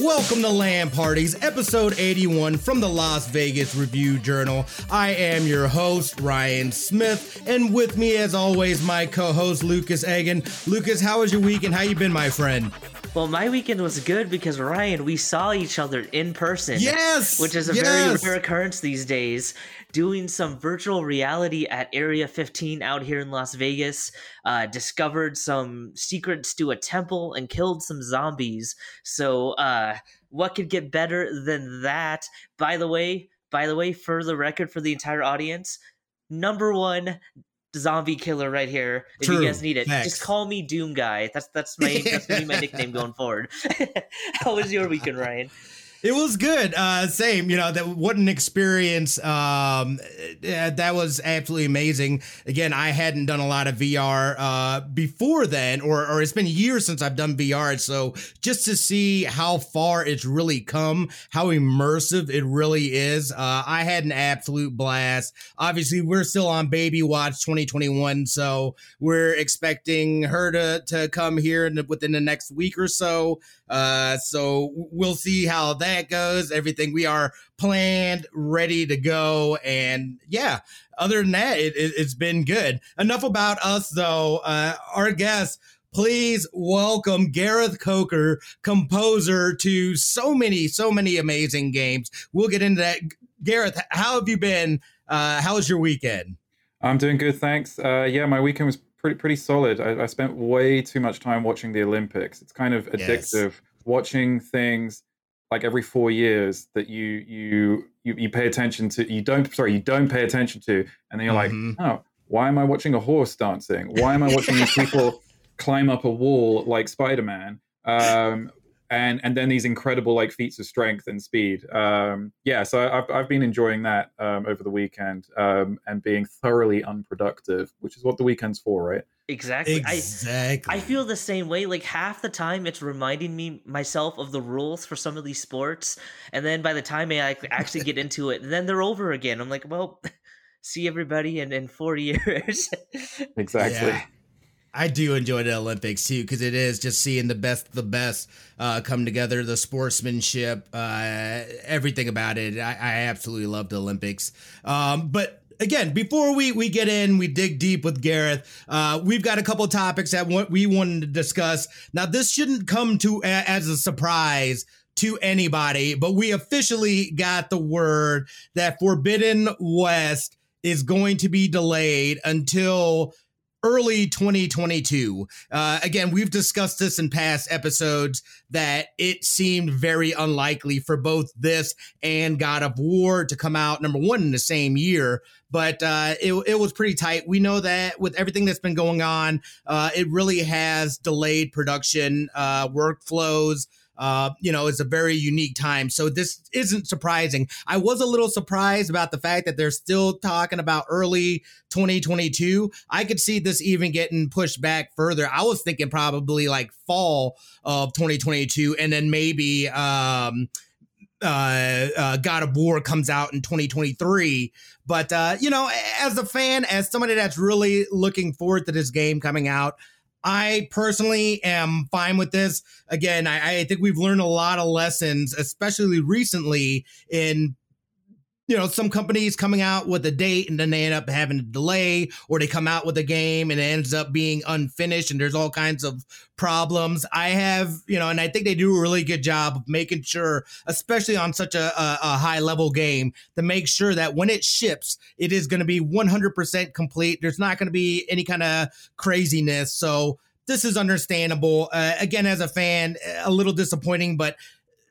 Welcome to LAN Parties, episode 81 from the Las Vegas Review Journal. I am your host, Ryan Smith, and with me, as always, my co-host, Lucas Egan. Lucas, how was your week and how you been, my friend? Well, my weekend was good because Ryan, we saw each other in person. Yes, which is a yes. very rare occurrence these days. Doing some virtual reality at Area 15 out here in Las Vegas. Uh, discovered some secrets to a temple and killed some zombies. So, uh, what could get better than that? By the way, by the way, for the record, for the entire audience, number one zombie killer right here. If True. you guys need it, Facts. just call me Doom Guy. That's that's my that's gonna be my nickname going forward. How was your weekend, Ryan? It was good. Uh, same, you know, that what an experience. Um, uh, that was absolutely amazing. Again, I hadn't done a lot of VR uh, before then, or or it's been years since I've done VR. So just to see how far it's really come, how immersive it really is, uh, I had an absolute blast. Obviously, we're still on Baby Watch 2021, so we're expecting her to to come here in within the next week or so. Uh, so we'll see how that goes. Everything we are planned, ready to go, and yeah. Other than that, it, it, has been good. Enough about us, though. Uh, our guest. Please welcome Gareth Coker, composer to so many, so many amazing games. We'll get into that. Gareth, how have you been? Uh, how was your weekend? I'm doing good, thanks. Uh, yeah, my weekend was pretty pretty solid. I, I, spent way too much time watching the Olympics. It's kind of addictive Yes. watching things like every four years that you you you, you pay attention to. You don't sorry, you don't pay attention to, and then you're Mhm. like, oh, why am I watching a horse dancing? Why am I watching these people climb up a wall like Spider Man? Um, and and then these incredible like feats of strength and speed. Um, yeah, so I've I've been enjoying that um, over the weekend um, and being thoroughly unproductive, which is what the weekend's for, right? Exactly. Exactly. I I feel the same way. Like half the time, it's reminding me myself of the rules for some of these sports, and then by the time I actually get into it, then they're over again. I'm like, well, see everybody in in four years. Exactly. Yeah. I do enjoy the Olympics too because it is just seeing the best, the best uh, come together. The sportsmanship, uh, everything about it. I, I absolutely love the Olympics. Um, but again, before we we get in, we dig deep with Gareth. Uh, we've got a couple topics that we wanted to discuss. Now, this shouldn't come to as a surprise to anybody, but we officially got the word that Forbidden West is going to be delayed until early 2022. Uh, again, we've discussed this in past episodes that it seemed very unlikely for both this and God of War to come out number one in the same year. But uh, it, it was pretty tight. We know that with everything that's been going on, uh, it really has delayed production uh, workflows. Uh, you know, it's a very unique time. So this isn't surprising. I was a little surprised about the fact that they're still talking about early 2022. I could see this even getting pushed back further. I was thinking probably like fall of 2022, and then maybe um, uh, uh, God of War comes out in 2023. But uh, you know, as a fan, as somebody that's really looking forward to this game coming out, I personally am fine with this. Again, I, I think we've learned a lot of lessons, especially recently in you know some companies coming out with a date and then they end up having a delay or they come out with a game and it ends up being unfinished and there's all kinds of problems. I have you know and i think they do a really good job of making sure especially on such a, a, a high level game to make sure that when it ships it is going to be 100% complete. There's not going to be any kind of craziness. So this is understandable. Uh, again as a fan a little disappointing but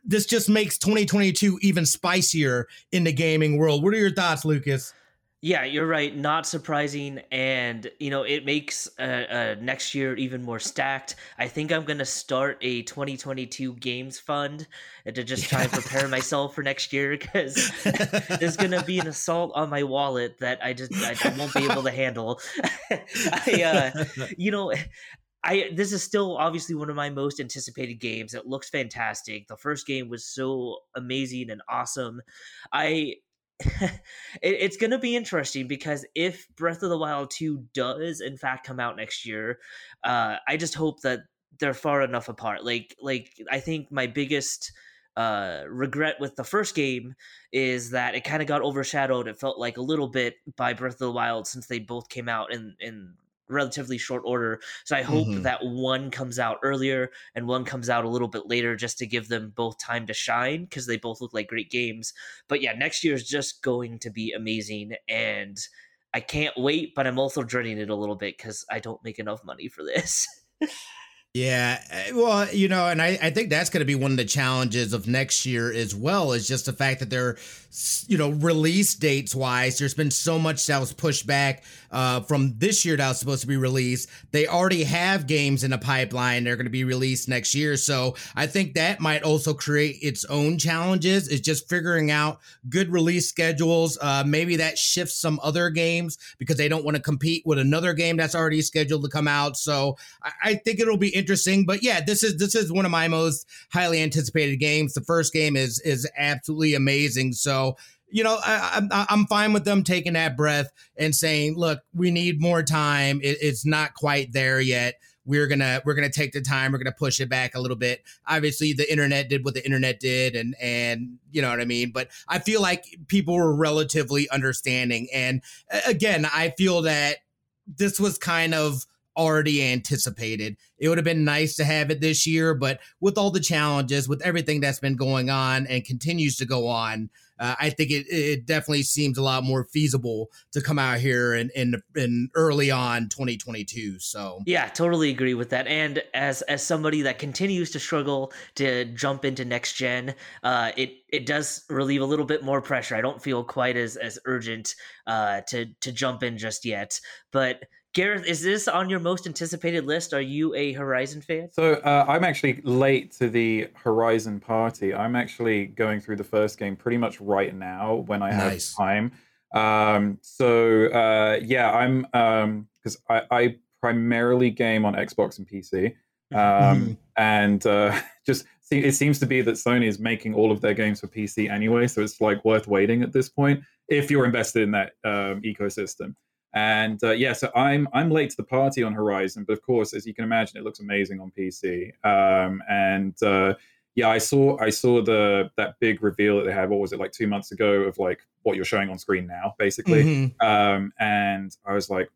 this just makes 2022 even spicier in the gaming world. What are your thoughts, Lucas? Yeah, you're right. Not surprising, and you know it makes uh, uh, next year even more stacked. I think I'm gonna start a 2022 games fund to just try and prepare myself for next year because there's gonna be an assault on my wallet that I just I, I won't be able to handle. I, uh, you know, I this is still obviously one of my most anticipated games. It looks fantastic. The first game was so amazing and awesome. I it, it's going to be interesting because if Breath of the Wild 2 does in fact come out next year, uh, I just hope that they're far enough apart. Like like I think my biggest uh, regret with the first game is that it kind of got overshadowed. It felt like a little bit by Breath of the Wild since they both came out in in relatively short order. So I hope mm-hmm. that one comes out earlier and one comes out a little bit later just to give them both time to shine because they both look like great games. But yeah, next year is just going to be amazing and I can't wait, but I'm also dreading it a little bit because I don't make enough money for this. Yeah, eh, well, you know, and I, I think that's going to be one of the challenges of next year as well is just the fact that they're, you know, release dates wise, there's been so much that was pushed back uh, from this year that was supposed to be released. They already have games in the pipeline they're going to be released next year, so I think that might also create its own challenges. Is just figuring out good release schedules. Uh, maybe that shifts some other games because they don't want to compete with another game that's already scheduled to come out. So I, I think it'll be interesting. But yeah, this is this is one of my most highly anticipated games. The first game is is absolutely amazing. So you know, I, am I'm fine with them taking that breath and saying, "Look, we need more time. It, it's not quite there yet. We're gonna we're gonna take the time. We're gonna push it back a little bit." Obviously, the internet did what the internet did, and and you know what I mean. But I feel like people were relatively understanding, and again, I feel that this was kind of already anticipated. It would have been nice to have it this year, but with all the challenges, with everything that's been going on and continues to go on, uh, I think it, it definitely seems a lot more feasible to come out here in, in in early on 2022. So yeah, totally agree with that. And as as somebody that continues to struggle to jump into next gen, uh, it it does relieve a little bit more pressure. I don't feel quite as as urgent uh, to to jump in just yet, but Gareth, is this on your most anticipated list? Are you a Horizon fan? So uh, I'm actually late to the Horizon party. I'm actually going through the first game pretty much right now when I nice. have time. Um, so uh, yeah, I'm because um, I, I, primarily game on Xbox and PC, um, and uh, just it seems to be that Sony is making all of their games for PC anyway, so it's like worth waiting at this point if you're invested in that um, ecosystem. And uh, yeah, so I'm I'm late to the party on Horizon, but of course, as you can imagine, it looks amazing on PC. Um, and uh, yeah, I saw I saw the that big reveal that they had. What was it like two months ago of like what you're showing on screen now, basically. Mm-hmm. Um, and I was like,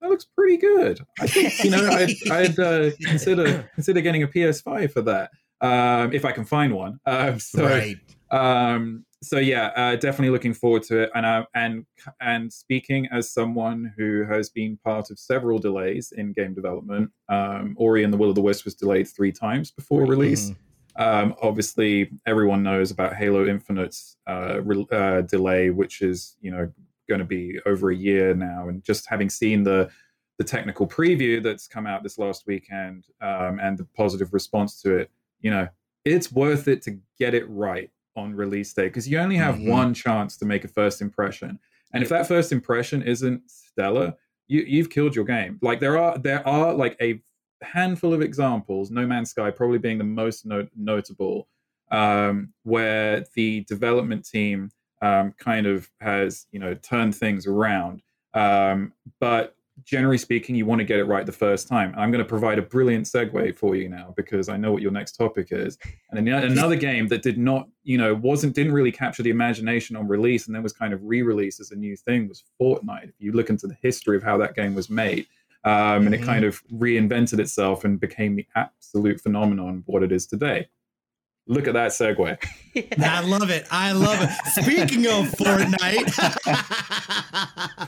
that looks pretty good. I think you know I'd, I'd uh, consider consider getting a PS5 for that um, if I can find one. Um, so, right. Um, so yeah, uh, definitely looking forward to it. And uh, and and speaking as someone who has been part of several delays in game development, um, Ori and the Will of the Wisp was delayed three times before release. Mm. Um, obviously, everyone knows about Halo Infinite's uh, re- uh, delay, which is you know going to be over a year now. And just having seen the the technical preview that's come out this last weekend um, and the positive response to it, you know, it's worth it to get it right on release day because you only have mm-hmm. one chance to make a first impression. And if that first impression isn't stellar, you, you've killed your game. Like there are there are like a handful of examples, No Man's Sky probably being the most no- notable, um, where the development team um, kind of has you know turned things around. Um, but generally speaking, you want to get it right the first time. I'm going to provide a brilliant segue for you now because I know what your next topic is. And another game that did not, you know, wasn't didn't really capture the imagination on release and then was kind of re-released as a new thing was Fortnite. If you look into the history of how that game was made, um, and it kind mm-hmm. of reinvented itself and became the absolute phenomenon what it is today. Look at that segue. I love it. I love it. Speaking of Fortnite,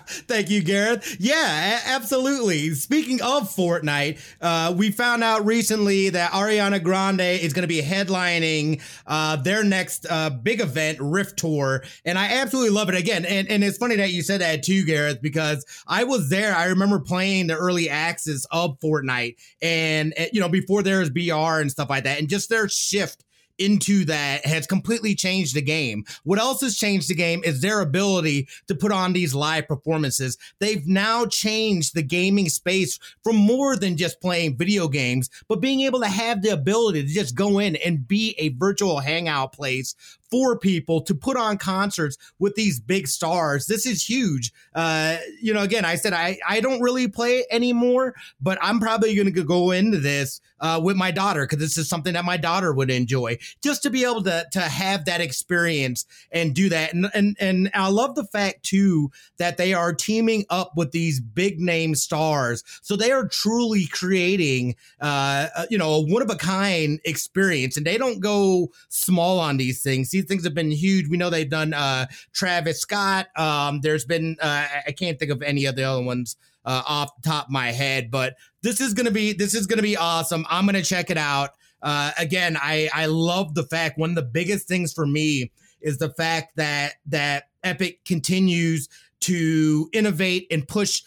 thank you, Gareth. Yeah, absolutely. Speaking of Fortnite, uh, we found out recently that Ariana Grande is going to be headlining uh, their next uh, big event, Rift Tour, and I absolutely love it. Again, and, and it's funny that you said that too, Gareth, because I was there. I remember playing the early access of Fortnite, and you know before there was BR and stuff like that, and just their shift into that has completely changed the game. What else has changed the game is their ability to put on these live performances. They've now changed the gaming space from more than just playing video games, but being able to have the ability to just go in and be a virtual hangout place for people to put on concerts with these big stars. This is huge. Uh, you know, again, I said I, I don't really play anymore, but I'm probably going to go into this uh, with my daughter because this is something that my daughter would enjoy. Just to be able to to have that experience and do that, and and and I love the fact too that they are teaming up with these big name stars, so they are truly creating, uh, uh you know, a one of a kind experience, and they don't go small on these things. These things have been huge. We know they've done uh, Travis Scott. Um, there's been uh, I can't think of any of the other ones uh, off the top of my head, but this is gonna be this is gonna be awesome. I'm gonna check it out. Uh, again, I I love the fact one of the biggest things for me is the fact that that Epic continues to innovate and push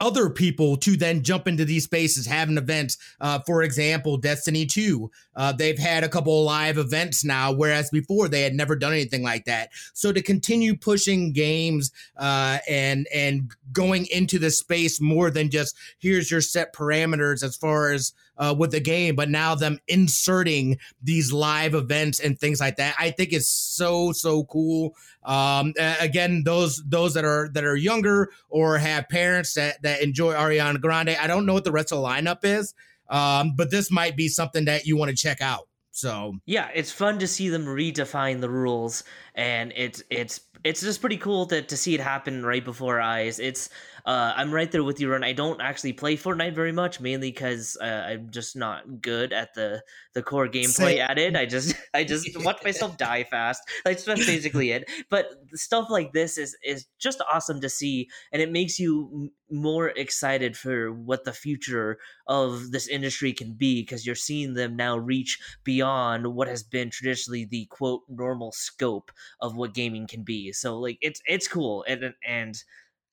other people to then jump into these spaces, having events. Uh, for example, Destiny 2, uh, they've had a couple live events now, whereas before they had never done anything like that. So to continue pushing games uh, and and going into the space more than just here's your set parameters as far as uh, with the game, but now them inserting these live events and things like that, I think is so so cool. Um, again, those those that are that are younger or have parents that that enjoy Ariana Grande, I don't know what the rest of the lineup is, um, but this might be something that you want to check out. So yeah, it's fun to see them redefine the rules, and it's it's it's just pretty cool to, to see it happen right before our eyes. It's uh, I'm right there with you, Ron. I don't actually play Fortnite very much, mainly because uh, I'm just not good at the the core gameplay at it. I just I just watch myself die fast. Like that's basically it. But stuff like this is is just awesome to see, and it makes you more excited for what the future of this industry can be because you're seeing them now reach beyond what has been traditionally the quote normal scope of what gaming can be. So like it's it's cool and and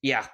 yeah,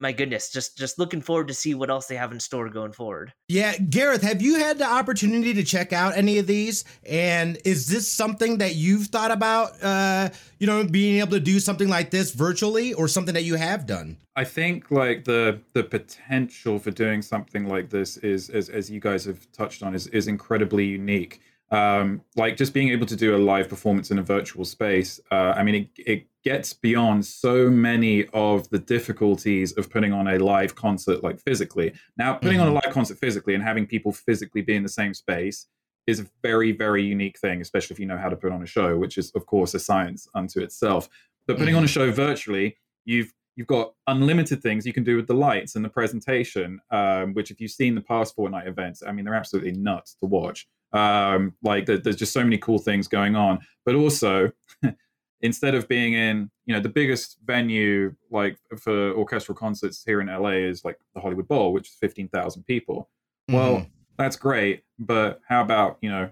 my goodness, just just looking forward to see what else they have in store going forward. Yeah, Gareth, have you had the opportunity to check out any of these? And is this something that you've thought about? Uh, you know, being able to do something like this virtually, or something that you have done? I think like the the potential for doing something like this is, as as you guys have touched on, is is incredibly unique um, like just being able to do a live performance in a virtual space uh, i mean it, it gets beyond so many of the difficulties of putting on a live concert like physically now putting mm-hmm. on a mm-hmm. live concert physically and having people physically be in the same space is a very very unique thing especially if you know how to put on a show which is of course a science unto itself but putting mm-hmm. on a mm-hmm. show virtually you've you've got unlimited things you can do with the lights and the presentation um, which if you've seen the past fortnite events i mean they're absolutely nuts to watch um, like there's just so many cool things going on. But also, instead of being in, you know, the biggest venue like for orchestral concerts here in LA is like the Hollywood Bowl, which is fifteen thousand people. Mm-hmm. Well, that's great, but how about you know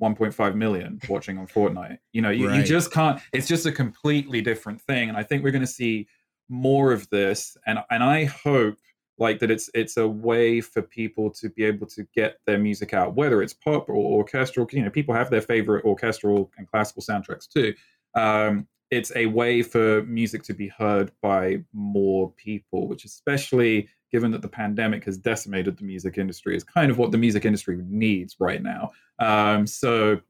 1.5 million watching on Fortnite. You know, you, right. you, just can't. It's just a completely different thing, and I think we're going to see more of this. And and I hope like that it's it's a way for people to be able to get their music out whether it's pop or orchestral you know people have their favorite orchestral and classical soundtracks too. Um, it's a way for music to be heard by more people which especially given that the pandemic has decimated the music industry is kind of what the music industry needs right now. Um, so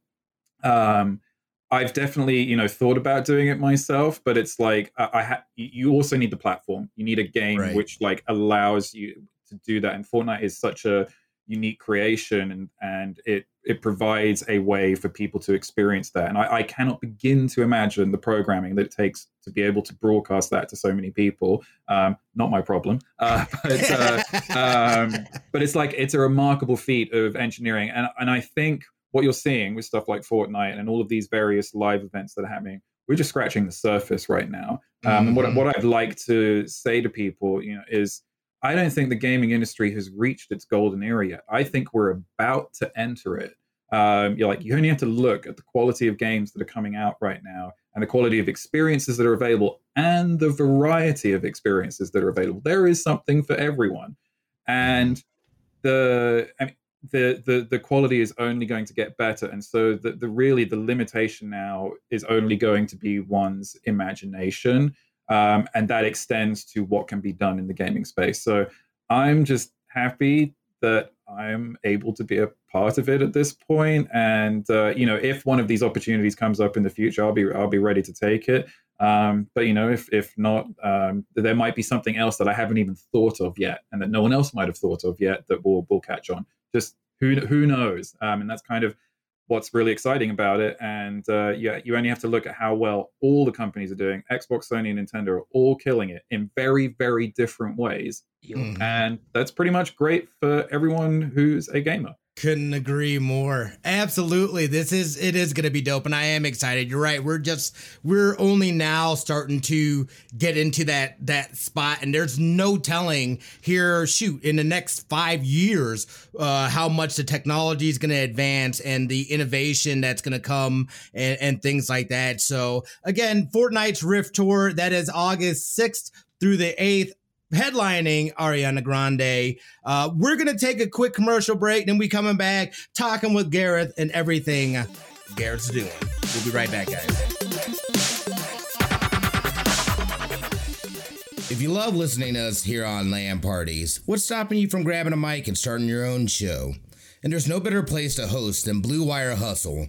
um, I've definitely, you know, thought about doing it myself, but it's like I, I ha- you also need the platform. You need a game right. which like allows you to do that. And Fortnite is such a unique creation, and and it it provides a way for people to experience that. And I, I cannot begin to imagine the programming that it takes to be able to broadcast that to so many people. Um, not my problem, uh, but uh, um, but it's like it's a remarkable feat of engineering, and and I think what you're seeing with stuff like Fortnite and all of these various live events that are happening, we're just scratching the surface right now. Um, mm-hmm. What, what I'd like to say to people, you know, is I don't think the gaming industry has reached its golden era yet. I think we're about to enter it. Um, you're like you only have to look at the quality of games that are coming out right now and the quality of experiences that are available and the variety of experiences that are available. There is something for everyone, and the I mean, the the the quality is only going to get better and so the, the really the limitation now is only going to be one's imagination um, and that extends to what can be done in the gaming space so i'm just happy that i'm able to be a part of it at this. And uh, you know, if one of these opportunities comes up in the future, I'll be I'll be ready to take it. Um, but you know, if if not, um, there might be something else that I haven't even thought of yet, and that no one else might have thought of yet that will will catch on. Just who who knows? Um, and that's kind of what's really exciting about it. And uh, yeah, you only have to look at how well all the companies are doing. Xbox, Sony, and Nintendo are all killing it in very very different ways, mm-hmm. and that's pretty much great for everyone who's a gamer. Couldn't agree more. Absolutely. This is it is going to be dope and I am excited. You're right. We're just we're only now starting to get into that that spot and there's no telling here shoot in the next 5 years uh how much the technology is going to advance and the innovation that's going to come and and things like that. So again, Fortnite's Rift Tour that is August 6th through the 8th headlining Ariana Grande. Uh, we're gonna take a quick commercial break, then we coming back talking with Gareth and everything Gareth's doing. We'll be right back, guys. If you love listening to us here on LAN Parties, what's stopping you from grabbing a mic and starting your own show? And there's no better place to host than Blue Wire Hustle.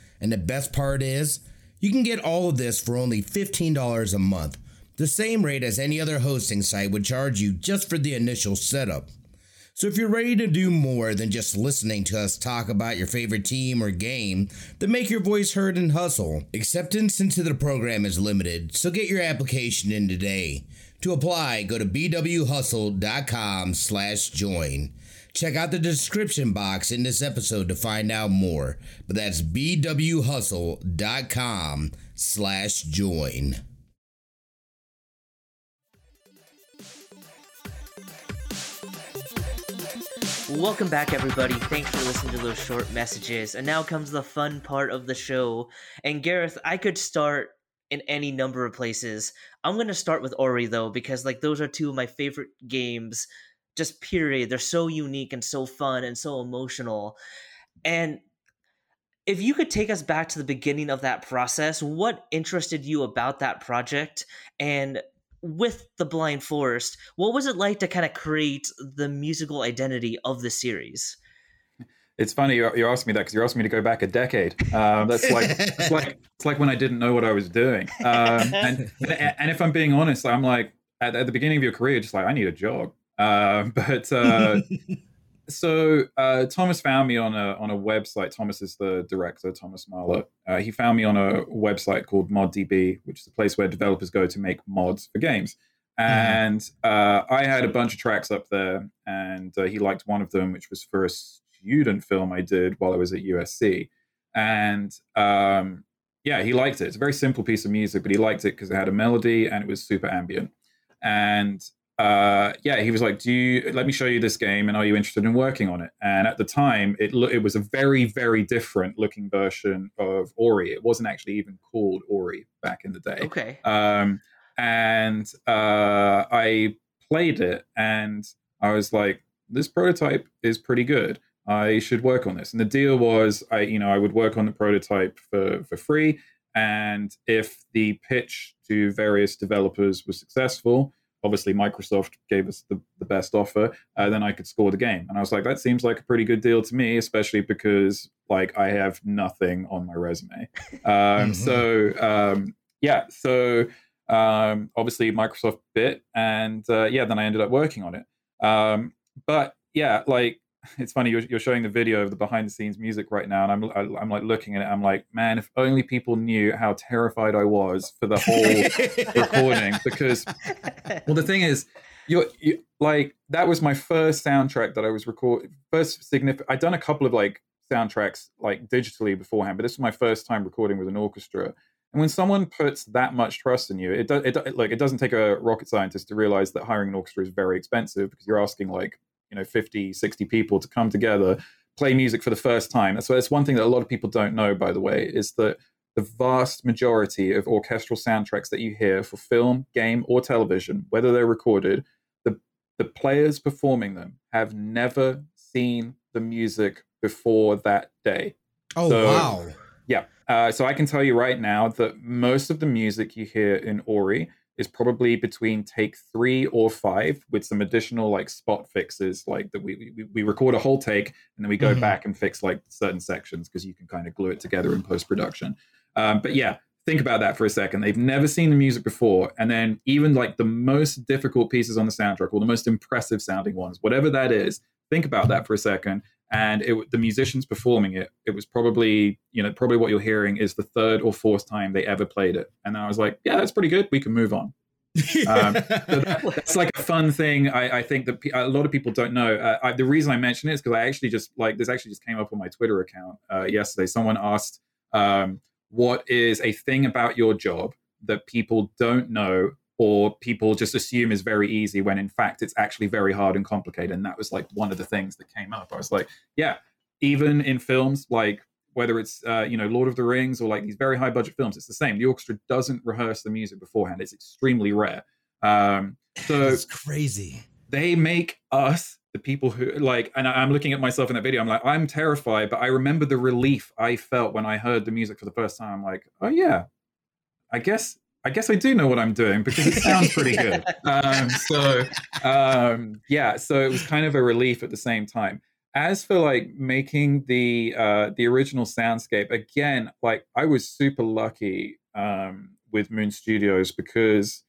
And the best part is, you can get all of this for only $15 a month, the same rate as any other hosting site would charge you just for the initial setup. So if you're ready to do more than just listening to us talk about your favorite team or game, then make your voice heard and hustle. Acceptance into the program is limited, so get your application in today. To apply, go to bwhustle.com slash join. Check out the description box in this episode to find out more. But that's bwhustle.com slash join. Welcome back, everybody. Thanks for listening to those short messages. And now comes the fun part of the show. And Gareth, I could start in any number of places. I'm going to start with Ori, though, because like those are two of my favorite games just period. They're so unique and so fun and so emotional. And if you could take us back to the beginning of that process, what interested you about that project? And with the Blind Forest, what was it like to kind of create the musical identity of the series? It's funny you're, you're asking me that because you're asking me to go back a decade. Um, that's like it's like it's like when I didn't know what I was doing. Um, and and if I'm being honest, I'm like at, at the beginning of your career, just like I need a job. Uh, but uh, so uh, Thomas found me on a on a website. Thomas is the director, Thomas Mahler. Uh, he found me on a website called ModDB, which is a place where developers go to make mods for games. Mm-hmm. And uh, I had a bunch of tracks up there, and uh, he liked one of them, which was for a student film I did while I was at USC. And um, yeah, he liked it. It's a very simple piece of music, but he liked it because it had a melody and it was super ambient. And uh, yeah, he was like, "Do you let me show you this game, and are you interested in working on it?" And at the time, it lo- it was a very very different looking version of Ori. It wasn't actually even called Ori back in the day. Okay. Um, and uh, I played it, and I was like, "This prototype is pretty good. I should work on this." And the deal was, I you know I would work on the prototype for for free, and if the pitch to various developers was successful obviously Microsoft gave us the, the best offer, uh, then I could score the game. And I was like, that seems like a pretty good deal to me, especially because like I have nothing on my resume. Um, mm-hmm. So um, yeah, so um, obviously Microsoft bit, and uh, yeah, then I ended up working on it. Um, but yeah, like it's funny you're, you're showing the video of the behind the scenes music right now and I'm, I'm like looking at it i'm like man if only people knew how terrified i was for the whole recording because well the thing is you're you, like that was my first soundtrack that i was recording first significant i'd done a couple of like soundtracks like digitally beforehand but this was my first time recording with an orchestra and when someone puts that much trust in you, it does. It, like it doesn't take a rocket scientist to realize that hiring an orchestra is very expensive because you're asking like you know 50 60 people to come together play music for the first time. so that's one thing that a lot of people don't know, by the way, is that the vast majority of orchestral soundtracks that you hear for film, game, or television, whether they're recorded, the the players performing them have never seen the music before that day. Oh so, wow! Yeah, uh, so I can tell you right now that most of the music you hear in Ori is probably between take three or five with some additional like spot fixes like that we we, we record a whole take and then we go mm-hmm. back and fix like certain sections because you can kind of glue it together in post-production um, but yeah think about that for a second they've never seen the music before and then even like the most difficult pieces on the soundtrack or the most impressive sounding ones whatever that is think about that for a second and it, the musicians performing it it was probably you know probably what you're hearing is the third or fourth time they ever played it. And i was like yeah that's pretty good. We can move on. Um, that, that's like a fun thing. I, I, think that a lot of people don't know. Uh, I, the reason i mention it is because i actually just like this actually just came up on my twitter account uh, yesterday. Someone asked um, what is a thing about your job that people don't know or people just assume is very easy when in fact it's actually very hard and complicated. And that was like one of the things that came up. I was like, yeah, even in films like whether it's uh, you know Lord of the Rings or like these very high budget films, it's the same. The orchestra doesn't rehearse the music beforehand. It's extremely rare. Um, so it's crazy. They make us the people who like, and I'm looking at myself in that video. I'm like, I'm terrified, but I remember the relief I felt when I heard the music for the first time. I'm like, oh yeah, I guess I guess I do know what I'm doing because it sounds pretty good. Um, so um, yeah, so it was kind of a relief at the same time. As for like making the uh, the original soundscape, again, like I was super lucky um, with Moon Studios because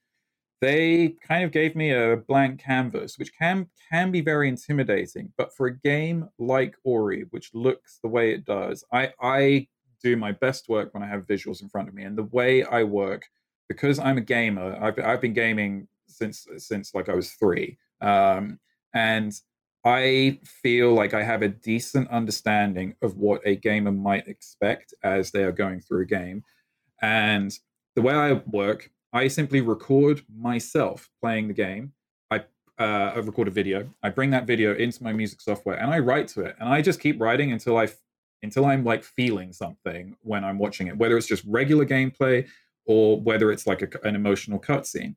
they kind of gave me a blank canvas, which can can be very intimidating. But for a game like Ori, which looks the way it does, I I do my best work when I have visuals in front of me, and the way I work because I'm a gamer, I've, I've been gaming since since like I was three, um, and I feel like I have a decent understanding of what a gamer might expect as they are going through a game. And the way I work, I simply record myself playing the game. I uh, I record a video. I bring that video into my music software and I write to it. And I just keep writing until I until I'm like feeling something when I'm watching it, whether it's just regular gameplay or whether it's like a, an emotional cutscene.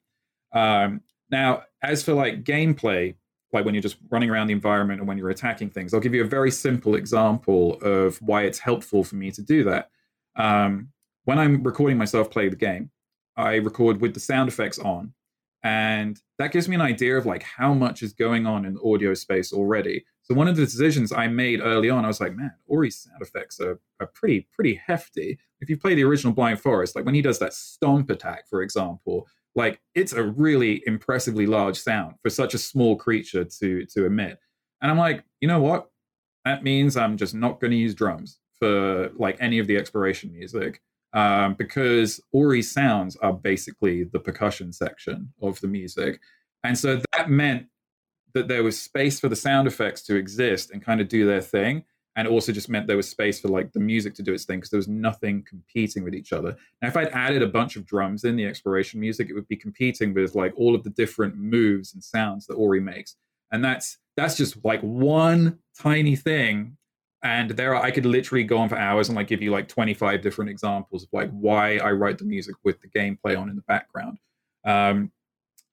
Um, now, as for like gameplay, like when you're just running around the environment and when you're attacking things, I'll give you a very simple example of why it's helpful for me to do that. Um, when I'm recording myself play the game, I record with the sound effects on, and that gives me an idea of like how much is going on in the audio space already. So one of the decisions I made early on, I was like, man, Ori's sound effects are, are pretty, pretty hefty. If you play the original Blind Forest, like when he does that stomp attack, for example, like it's a really impressively large sound for such a small creature to to emit. And I'm like, you know what? That means I'm just not going to use drums for like any of the exploration music. Um, because Ori's sounds are basically the percussion section of the music. And so that meant that there was space for the sound effects to exist and kind of do their thing and also just meant there was space for like the music to do its thing because there was nothing competing with each other. Now if i'd added a bunch of drums in the exploration music it would be competing with like all of the different moves and sounds that ori makes. And that's that's just like one tiny thing and there are, i could literally go on for hours and like give you like 25 different examples of like why i write the music with the gameplay on in the background. Um,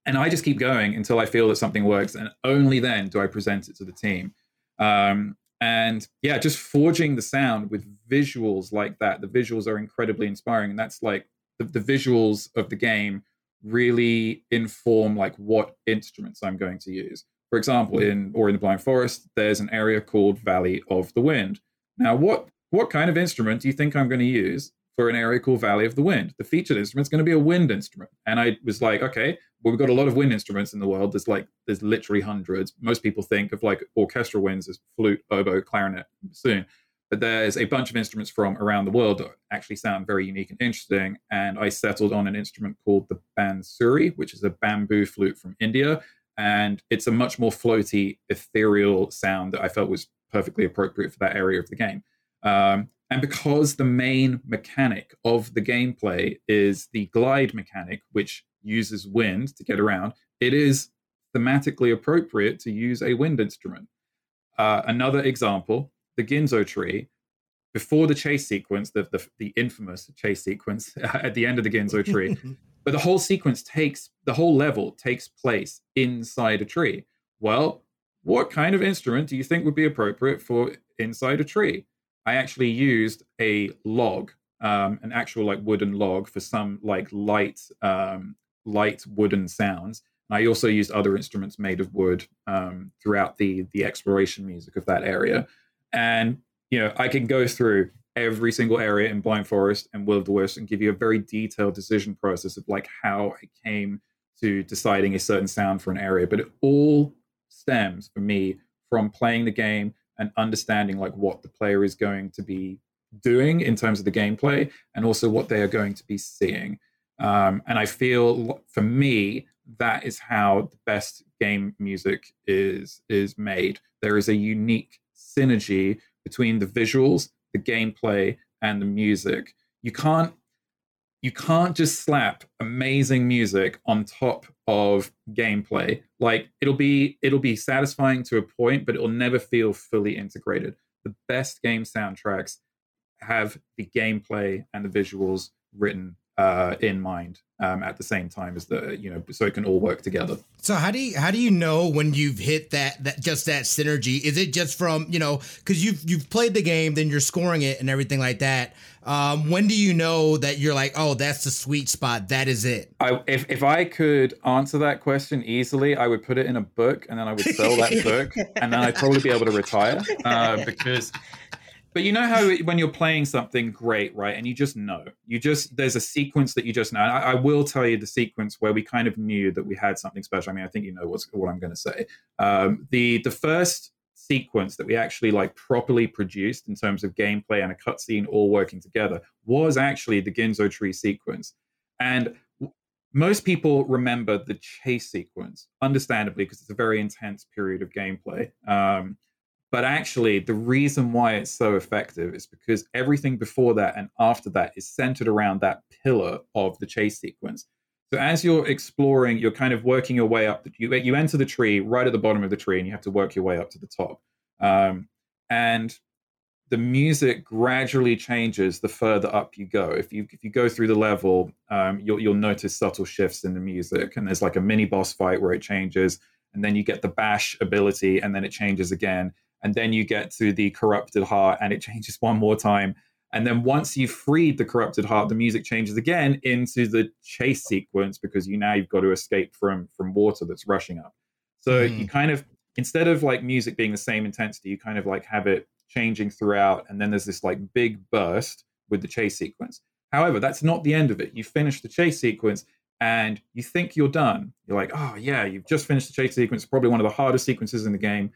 and I just keep going until I feel that something works, and only then do I present it to the team. Um, and yeah, just forging the sound with visuals like that. The visuals are incredibly inspiring, and that's like the, the visuals of the game really inform like what instruments I'm going to use. For example, in Ori and the Blind Forest, there's an area called Valley of the Wind. Now, what what kind of instrument do you think I'm going to use for an area called Valley of the Wind? The featured instrument is going to be a wind instrument. And I was like, okay, well, we've got a lot of wind instruments in the world. There's like there's literally hundreds. Most people think of like orchestral winds as flute, oboe, clarinet, bassoon, but there's a bunch of instruments from around the world that actually sound very unique and interesting. And I settled on an instrument called the bansuri, which is a bamboo flute from India, and it's a much more floaty, ethereal sound that I felt was perfectly appropriate for that area of the game. Um, and because the main mechanic of the gameplay is the glide mechanic, which uses wind to get around, it is thematically appropriate to use a wind instrument. Uh, another example the Ginso tree before the chase sequence, the the, the infamous chase sequence at the end of the Ginso tree. but the whole sequence takes the whole level takes place inside a tree. Well, what kind of instrument do you think would be appropriate for inside a tree? I actually used a log, um, an actual like wooden log for some like light, um, light wooden sounds. I also used other instruments made of wood um, throughout the the exploration music of that area, and you know I can go through every single area in Blind Forest and Will of the Wisps and give you a very detailed decision process of like how I came to deciding a certain sound for an area, but it all stems for me from playing the game and understanding like what the player is going to be doing in terms of the gameplay and also what they are going to be seeing. Um, and I feel for me that is how the best game music is is made. There is a unique synergy between the visuals, the gameplay, and the music. You can't you can't just slap amazing music on top of gameplay. Like it'll be it'll be satisfying to a point but it'll never feel fully integrated. The best game soundtracks have the gameplay and the visuals written uh, in mind um, at the same time as the you know so it can all work together. So how do you how do you know when you've hit that that just that synergy? Is it just from you know because you've you've played the game then you're scoring it and everything like that. Um, when do you know that you're like oh that's the sweet spot. That is it. I, if, if i could answer that question easily i would put it in a book and then i would sell that book and then i'd probably be able to retire uh, because but you know how when you're playing something great, right? And you just know, you just there's a sequence that you just know. I, I, will tell you the sequence where we kind of knew that we had something special. I mean, I think you know what's what I'm going to say. Um, the the first sequence that we actually like properly produced in terms of gameplay and a cutscene all working together was actually the Ginso tree sequence, and most people remember the chase sequence, understandably, because it's a very intense period of gameplay. Um, but actually, the reason why it's so effective is because everything before that and after that is centered around that pillar of the chase sequence. So as you're exploring, you're kind of working your way up. You, you enter the tree right at the bottom of the tree, and you have to work your way up to the top. Um, and the music gradually changes the further up you go. If you if you go through the level, um, you'll you'll notice subtle shifts in the music, and there's like a mini boss fight where it changes, and then you get the bash ability, and then it changes again and then you get to the corrupted heart and it changes one more time. And then once you've freed the corrupted heart the music changes again into the chase sequence because you now you've got to escape from from water that's rushing up. So mm. you kind of instead of like music being the same intensity you kind of like have it changing throughout and then there's this like big burst with the chase sequence. However that's not the end of it. You finish the chase sequence and you think you're done. You're like oh yeah you've just finished the chase sequence probably one of the hardest sequences in the game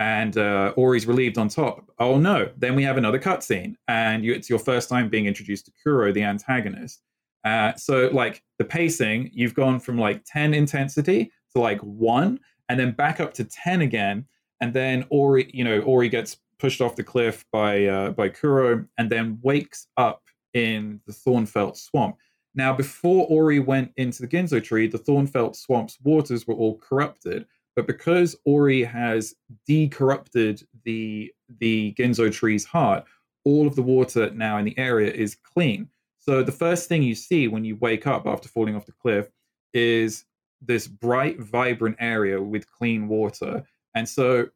and uh, Ori's relieved on top. Oh no! Then we have another cutscene, and you, it's your first time being introduced to Kuro, the antagonist. Uh, so like the pacing, you've gone from like ten intensity to like one, and then back up to ten again, and then Ori, you know, Ori gets pushed off the cliff by uh, by Kuro, and then wakes up in the Thornfelt swamp. Now, before Ori went into the Ginso tree, the Thornfelt swamp's waters were all corrupted but because Ori has decorrupted the the Ginso tree's heart, all of the water now in the area is clean. So the first thing you see when you wake up after falling off the cliff is this bright, vibrant area with clean water. And so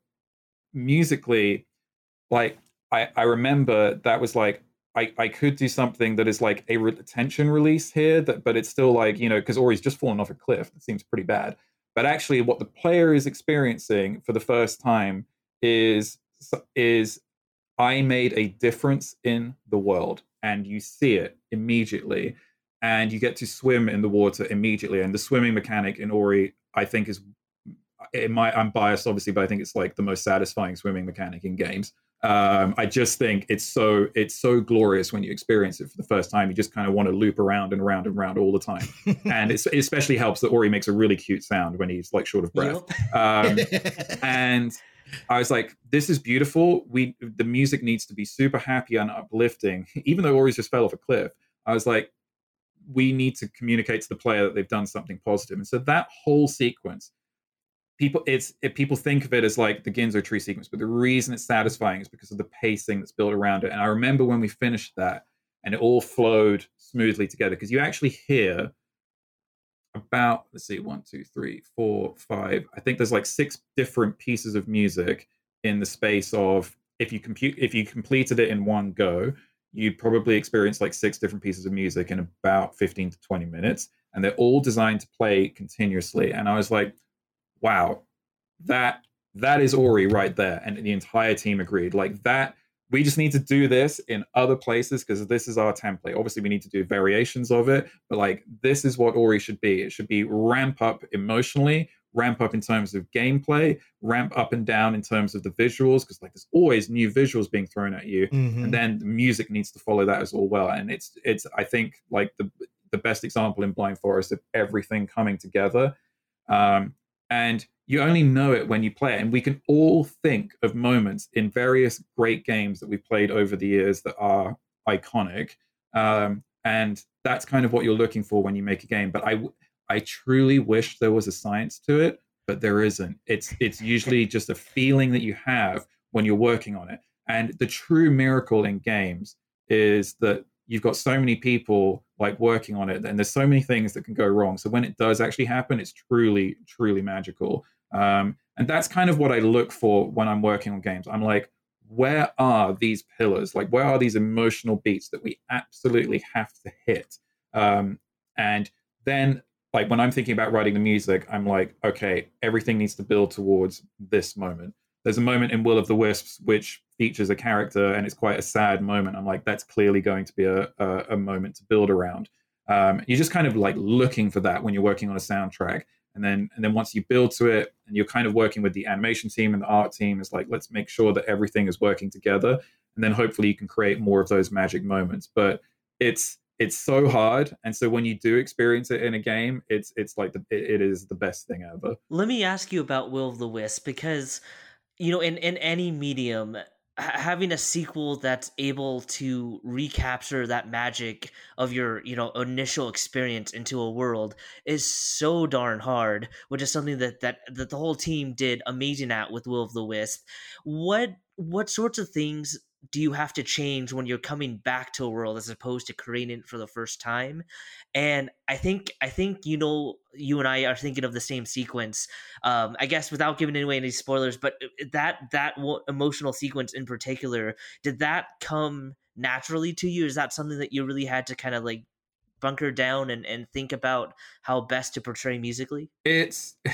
musically, like I, I remember that was like I, I could do something that is like a re- tension release here, that but it's still like, you know, because Ori's just fallen off a cliff. It seems pretty bad. But actually, what the player is experiencing for the first time is is I made a difference in the world, and you see it immediately, and you get to swim in the water immediately. And the swimming mechanic in Ori, I think, is it might I'm biased obviously, but I think it's like the most satisfying swimming mechanic in games. Um, I just think it's so it's so glorious when you experience it for the first time. You just kind of want to loop around and around and around all the time, and it especially helps that Ori makes a really cute sound when he's like short of breath. Um, and I was like, "This is beautiful. We the music needs to be super happy and uplifting, even though Ori's just fell off a cliff." I was like, "We need to communicate to the player that they've done something positive." And so that whole sequence people it's it, people think of it as like the Ginso tree sequence, but the reason it's satisfying is because of the pacing that's built around it. And I remember when we finished that, and it all flowed smoothly together because you actually hear about let's see one two three four five i think there's like six different pieces of music in the space of if you compute if you completed it in one go you'd probably experience like six different pieces of music in about 15 to 20 minutes and they're all designed to play continuously and i was like wow that that is ori right there and the entire team agreed like that we just need to do this in other places because this is our template. Obviously, we need to do variations of it, but like this is what Ori should be. It should be ramp up emotionally, ramp up in terms of gameplay, ramp up and down in terms of the visuals because like there's always new visuals being thrown at you, mm-hmm. and then the music needs to follow that as well. And it's it's I think like the the best example in Blind Forest of everything coming together. Um, and you only know it when you play it. And we can all think of moments in various great games that we've played over the years that are iconic. Um, and that's kind of what you're looking for when you make a game. But I, I truly wish there was a science to it, but there isn't. It's it's usually just a feeling that you have when you're working on it. And the true miracle in games is that you've got so many people like working on it and there's so many things that can go wrong. So when it does actually happen it's truly truly magical. Um, and that's kind of what i look for when i'm working on games. I'm like where are these pillars? Like where are these emotional beats that we absolutely have to hit? Um, and then like when i'm thinking about writing the music i'm like okay everything needs to build towards this moment there's a moment in will of the wisps which features a character and it's quite a sad moment. I'm like that's clearly going to be a, a, a moment to build around. Um, you're just kind of like looking for that when you're working on a soundtrack. And then and then once you build to it and you're kind of working with the animation team and the art team it's like let's make sure that everything is working together. And then hopefully you can create more of those magic moments. But it's it's so hard. And so when you do experience it in a game it's it's like the, it, it is the best thing ever. Let me ask you about will of the wisp because you know in in any medium having a sequel that's able to recapture that magic of your you know initial experience into a world is so darn hard which is something that that that the whole team did amazing at with will of the wisp. What what sorts of things do you have to change when you're coming back to a world as opposed to creating it for the first time? And i think i think you know you and i are thinking of the same sequence um i guess without giving away any spoilers but uh, that that emotional sequence in particular did that come naturally to you? Is that something that you really had to kind of like bunker down and, and think about how best to portray musically? It's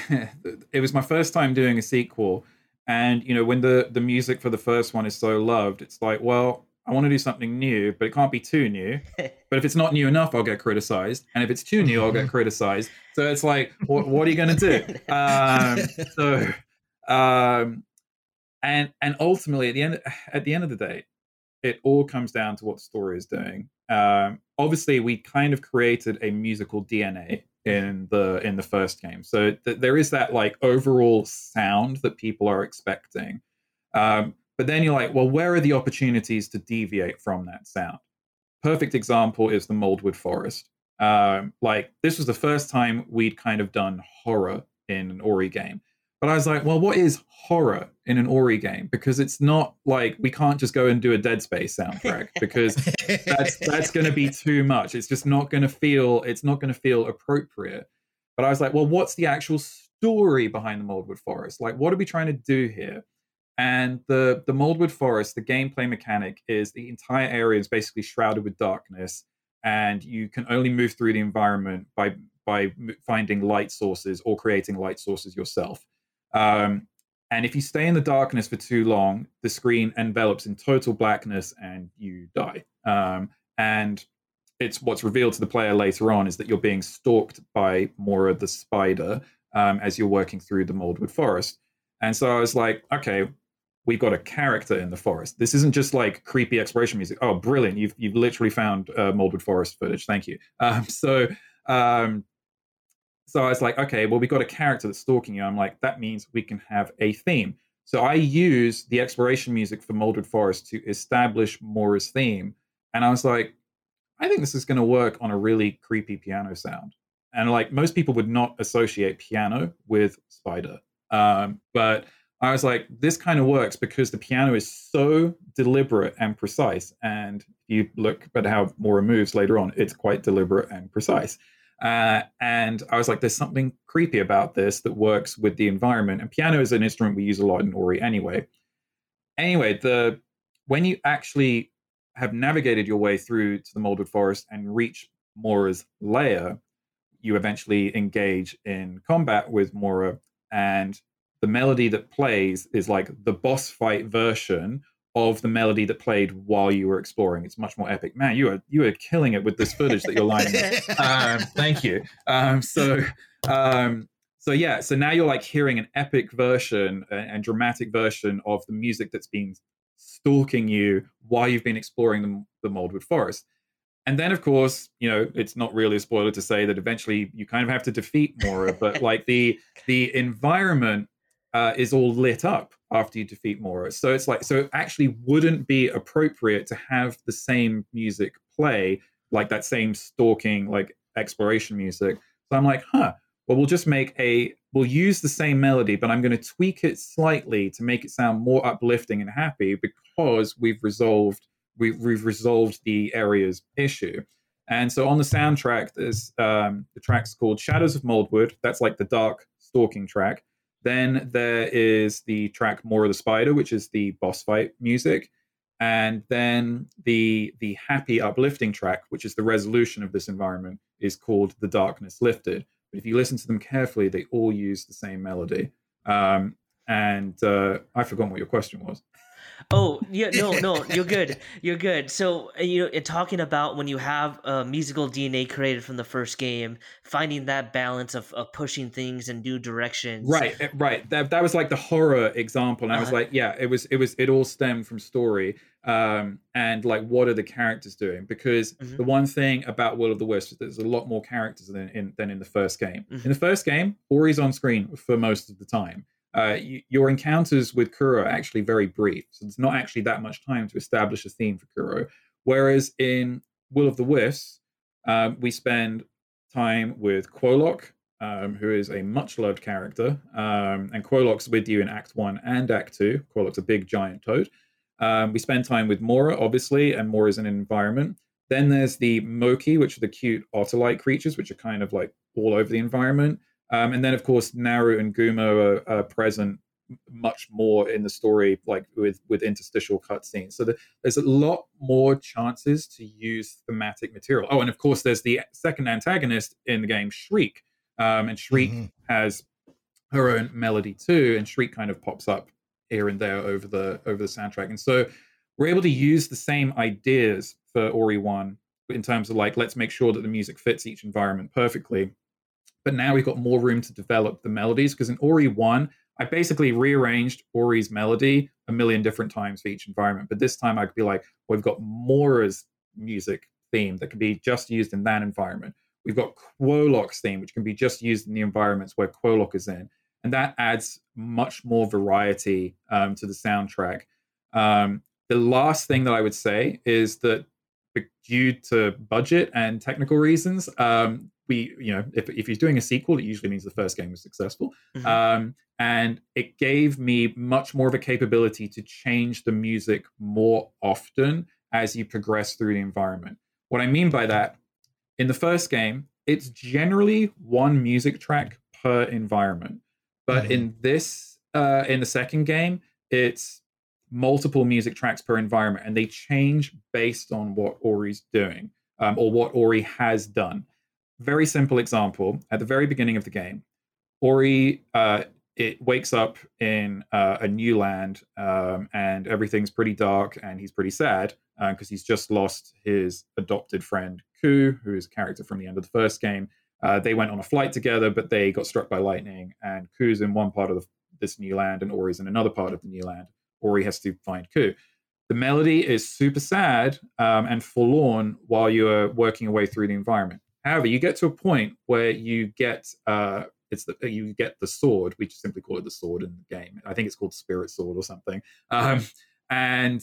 it was my first time doing a sequel and you know, when the the music for the first one is so loved, it's like, well, I want to do something new, but it can't be too new. but if it's not new enough, I'll get criticized, and if it's too new, I'll get criticized. So it's like, what, what are you going to do? Um, so, um, and and ultimately, at the end at the end of the day, it all comes down to what the story is doing. Um, obviously, we kind of created a musical DNA in the in the first game. So th- there is that like overall sound that people are expecting. Um, but then you're like, well, where are the opportunities to deviate from that sound? Perfect example is the Moldwood Forest. Um, like this was the first time we'd kind of done horror in an Ori game. But I was like, well, what is horror in an Ori game? Because it's not like we can't just go and do a Dead Space soundtrack because that's that's going to be too much. It's just not going to feel it's not going to feel appropriate. But I was like, well, what's the actual story behind the Moldwood Forest? Like, what are we trying to do here? And the the Moldwood Forest, the gameplay mechanic is the entire area is basically shrouded with darkness, and you can only move through the environment by by finding light sources or creating light sources yourself. Um, and if you stay in the darkness for too long, the screen envelops in total blackness and you die. Um, and it's what's revealed to the player later on is that you're being stalked by Mora the spider um, as you're working through the Moldwood forest. And so I was like, okay, we've got a character in the forest. This isn't just like creepy exploration music. Oh, brilliant! You've you've literally found uh, Moldwood forest footage. Thank you. Um, so um, so I was like, okay, well, we got a character that's stalking you. I'm like, that means we can have a theme. So I use the exploration music for Moldwood Forest to establish Mora's theme. And I was like, I think this is going to work on a really creepy piano sound. And like most people would not associate piano with Spider. Um, but I was like, this kind of works because the piano is so deliberate and precise. And you look at how Mora moves later on, it's quite deliberate and precise. Uh, and I was like, there's something creepy about this that works with the environment. And piano is an instrument we use a lot in Ori anyway. Anyway, the when you actually have navigated your way through to the Moldwood Forest and reach Mora's lair, you eventually engage in combat with Mora, and the melody that plays is like the boss fight version of the melody that played while you were exploring. It's much more epic. Man, you are you are killing it with this footage that you're lining up. Um, thank you. Um, so um, so yeah, so now you're like hearing an epic version and dramatic version of the music that's been stalking you while you've been exploring the, the Moldwood Forest. And then, of course, you know, it's not really a spoiler to say that eventually you kind of have to defeat Mora, but like the the environment uh, is all lit up after you defeat Mora. So it's like, so it actually wouldn't be appropriate to have the same music play, like that same stalking, like exploration music. So I'm like, huh, well, we'll just make a, we'll use the same melody, but I'm going to tweak it slightly to make it sound more uplifting and happy because we've resolved, we've, we've resolved the area's issue. And so on the soundtrack, there's um, the track's called Shadows of Moldwood. That's like the dark stalking track. Then there is the track "Mora the Spider, which is the boss fight music. And then the the happy uplifting track, which is the resolution of this environment, is called The Darkness Lifted. But if you listen to them carefully, they all use the same melody. Um, and uh, I forgot what your question was. Oh yeah, no, no, you're good. You're good. So uh, you know, talking about when you have a musical DNA created from the first game, finding that balance of, of pushing things in new directions. Right, eh, right. That that was like the horror example, and I was uh-huh. like, yeah, it was, it was, it all stemmed from story, um, and like what are the characters doing? Because mm-hmm. the one thing about Will of the Wisps is there's a lot more characters than in than in the first game. Mm-hmm. In the first game, Ori's on screen for most of the time uh, your encounters with Kuro are actually very brief. So there's not actually that much time to establish a theme for Kuro. Whereas in Will of the Wisps, um, we spend time with Kwolok, um, who is a much loved character. Um, and Kwolok's with you in Act 1 and Act 2. Kwolok's a big giant toad. Um, we spend time with Mora, obviously, and Mora's an environment. Then there's the Moki, which are the cute otter-like creatures, which are kind of like all over the environment. Um, and then, of course, Naru and Gumo are, are, present much more in the story, like with with interstitial cutscenes. So the, there's a lot more chances to use thematic material. Oh, and of course, there's the second antagonist in the game, Shriek, um, and Shriek mm-hmm. has her own melody too, and Shriek kind of pops up here and there over the over the soundtrack. And so we're able to use the same ideas for Ori One in terms of like let's make sure that the music fits each environment perfectly but now we've got more room to develop the melodies because in Ori 1, I basically rearranged Ori's melody a million different times for each environment. But this time I could be like, well, we've got Mora's music theme that can be just used in that environment. We've got Kwolok's theme, which can be just used in the environments where Kwolok is in. And that adds much more variety um, to the soundtrack. Um, the last thing that I would say is that due to budget and technical reasons, um, we you know if, if he's doing a sequel it usually means the first game was successful. Mm-hmm. um, and it gave me much more of a capability to change the music more often as you progress through the environment. What i mean by that in the first game it's generally one music track per environment. But mm-hmm. in this uh, in the second game it's multiple music tracks per environment and they change based on what ori's doing um, or what ori has done very simple example at the very beginning of the game. Ori uh, it wakes up in uh, a new land um, and everything's pretty dark and he's pretty sad because uh, he's just lost his adopted friend ku who is a character from the end of the first game. Uh, they went on a flight together but they got struck by lightning and ku's in one part of the, this new land and ori's in another part of the new land. Ori has to find ku. The melody is super sad um, and forlorn while you're working your way through the environment However, you get to a point where you get uh, it's the you get the sword. We just simply call it the sword in the game. I think it's called Spirit Sword or something. Um, and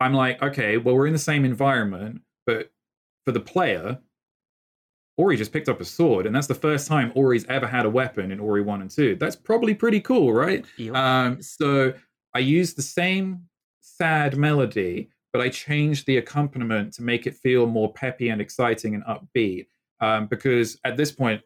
I'm like, okay, well, we're in the same environment, but for the player, Ori just picked up a sword, and that's the first time Ori's ever had a weapon in Ori 1 and 2. That's probably pretty cool, right? Um, so I used the same sad melody, but I changed the accompaniment to make it feel more peppy and exciting and upbeat. Um, because at this point,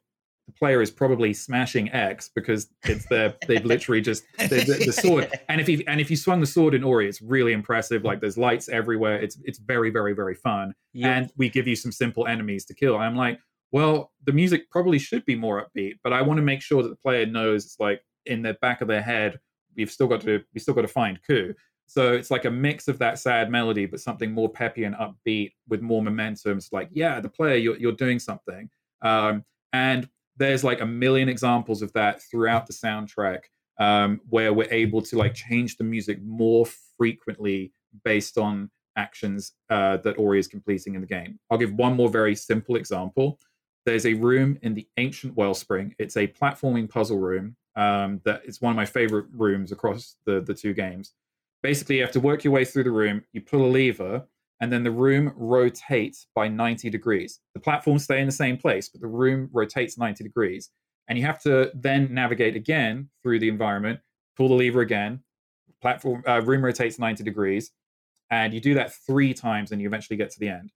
the player is probably smashing X because it's their they've literally just the, the, sword. And if you and if you swung the sword in Ori, it's really impressive. Like there's lights everywhere. It's it's very very very fun. Yep. And we give you some simple enemies to kill. I'm like, well, the music probably should be more upbeat, but I want to make sure that the player knows it's like in the back of their head, we've still got to we still got to find Ku. So it's like a mix of that sad melody, but something more peppy and upbeat with more momentum. It's like, yeah, the player, you're you're doing something. Um, and there's like a million examples of that throughout the soundtrack, um, where we're able to like change the music more frequently based on actions uh, that Ori is completing in the game. I'll give one more very simple example. There's a room in the ancient wellspring. It's a platforming puzzle room um, that is one of my favorite rooms across the, the two games. Basically, you have to work your way through the room, you pull a lever, and then the room rotates by 90 degrees. The platforms stay in the same place, but the room rotates 90 degrees. And you have to then navigate again through the environment, pull the lever again, platform uh, room rotates 90 degrees, and you do that three times and you eventually get to the end.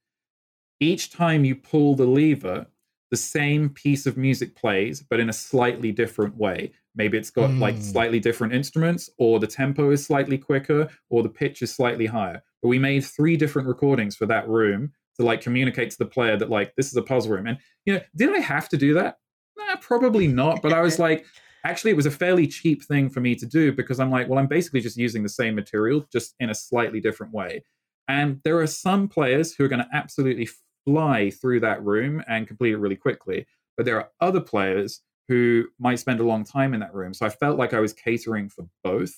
Each time you pull the lever, the same piece of music plays, but in a slightly different way. Maybe it's got like Mm. slightly different instruments, or the tempo is slightly quicker, or the pitch is slightly higher. But we made three different recordings for that room to like communicate to the player that like this is a puzzle room. And you know, did I have to do that? Nah, probably not. But I was like, actually, it was a fairly cheap thing for me to do because I'm like, well, I'm basically just using the same material, just in a slightly different way. And there are some players who are going to absolutely fly through that room and complete it really quickly. But there are other players who might spend a long time in that room. So I felt like I was catering for both.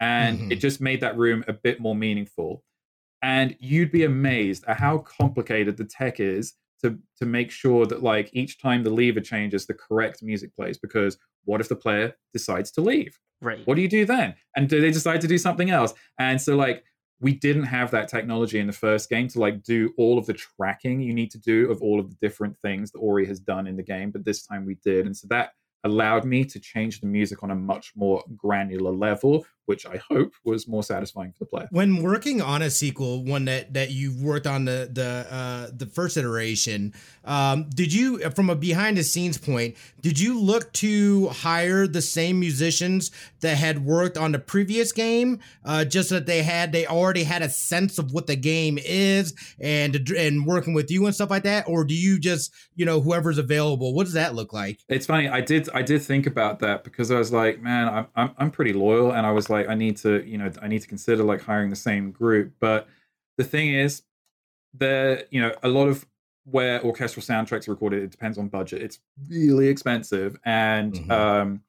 And Mhm. it just made that room a bit more meaningful. And you'd be amazed at how complicated the tech is to to make sure that like each time the lever changes, the correct music plays. Because what if the player decides to leave? right. what do you do then and do they decide to do something else and so like we didn't have that technology in the first game to like do all of the tracking you need to do of all of the different things that ori has done in the game but this time we did and so that allowed me to change the music on a much more granular level which i hope was more satisfying for the player When working on a sequel, one that that you worked on the the uh, the first iteration, um, did you, from a behind the scenes point, did you look to hire the same musicians that had worked on the previous game, uh, just so that they had they already had a sense of what the game is and and working with you and stuff like that, or do you just you know whoever's available? What does that look like? It's funny. I did. I did think about that because I was like, man, I'm, I'm I'm pretty loyal, and I was like, I need to, you know, I need to consider like hiring the same group. But the thing is, there, you know, a lot of where orchestral soundtracks are recorded, it depends on budget. It's really expensive, and Mhm. um,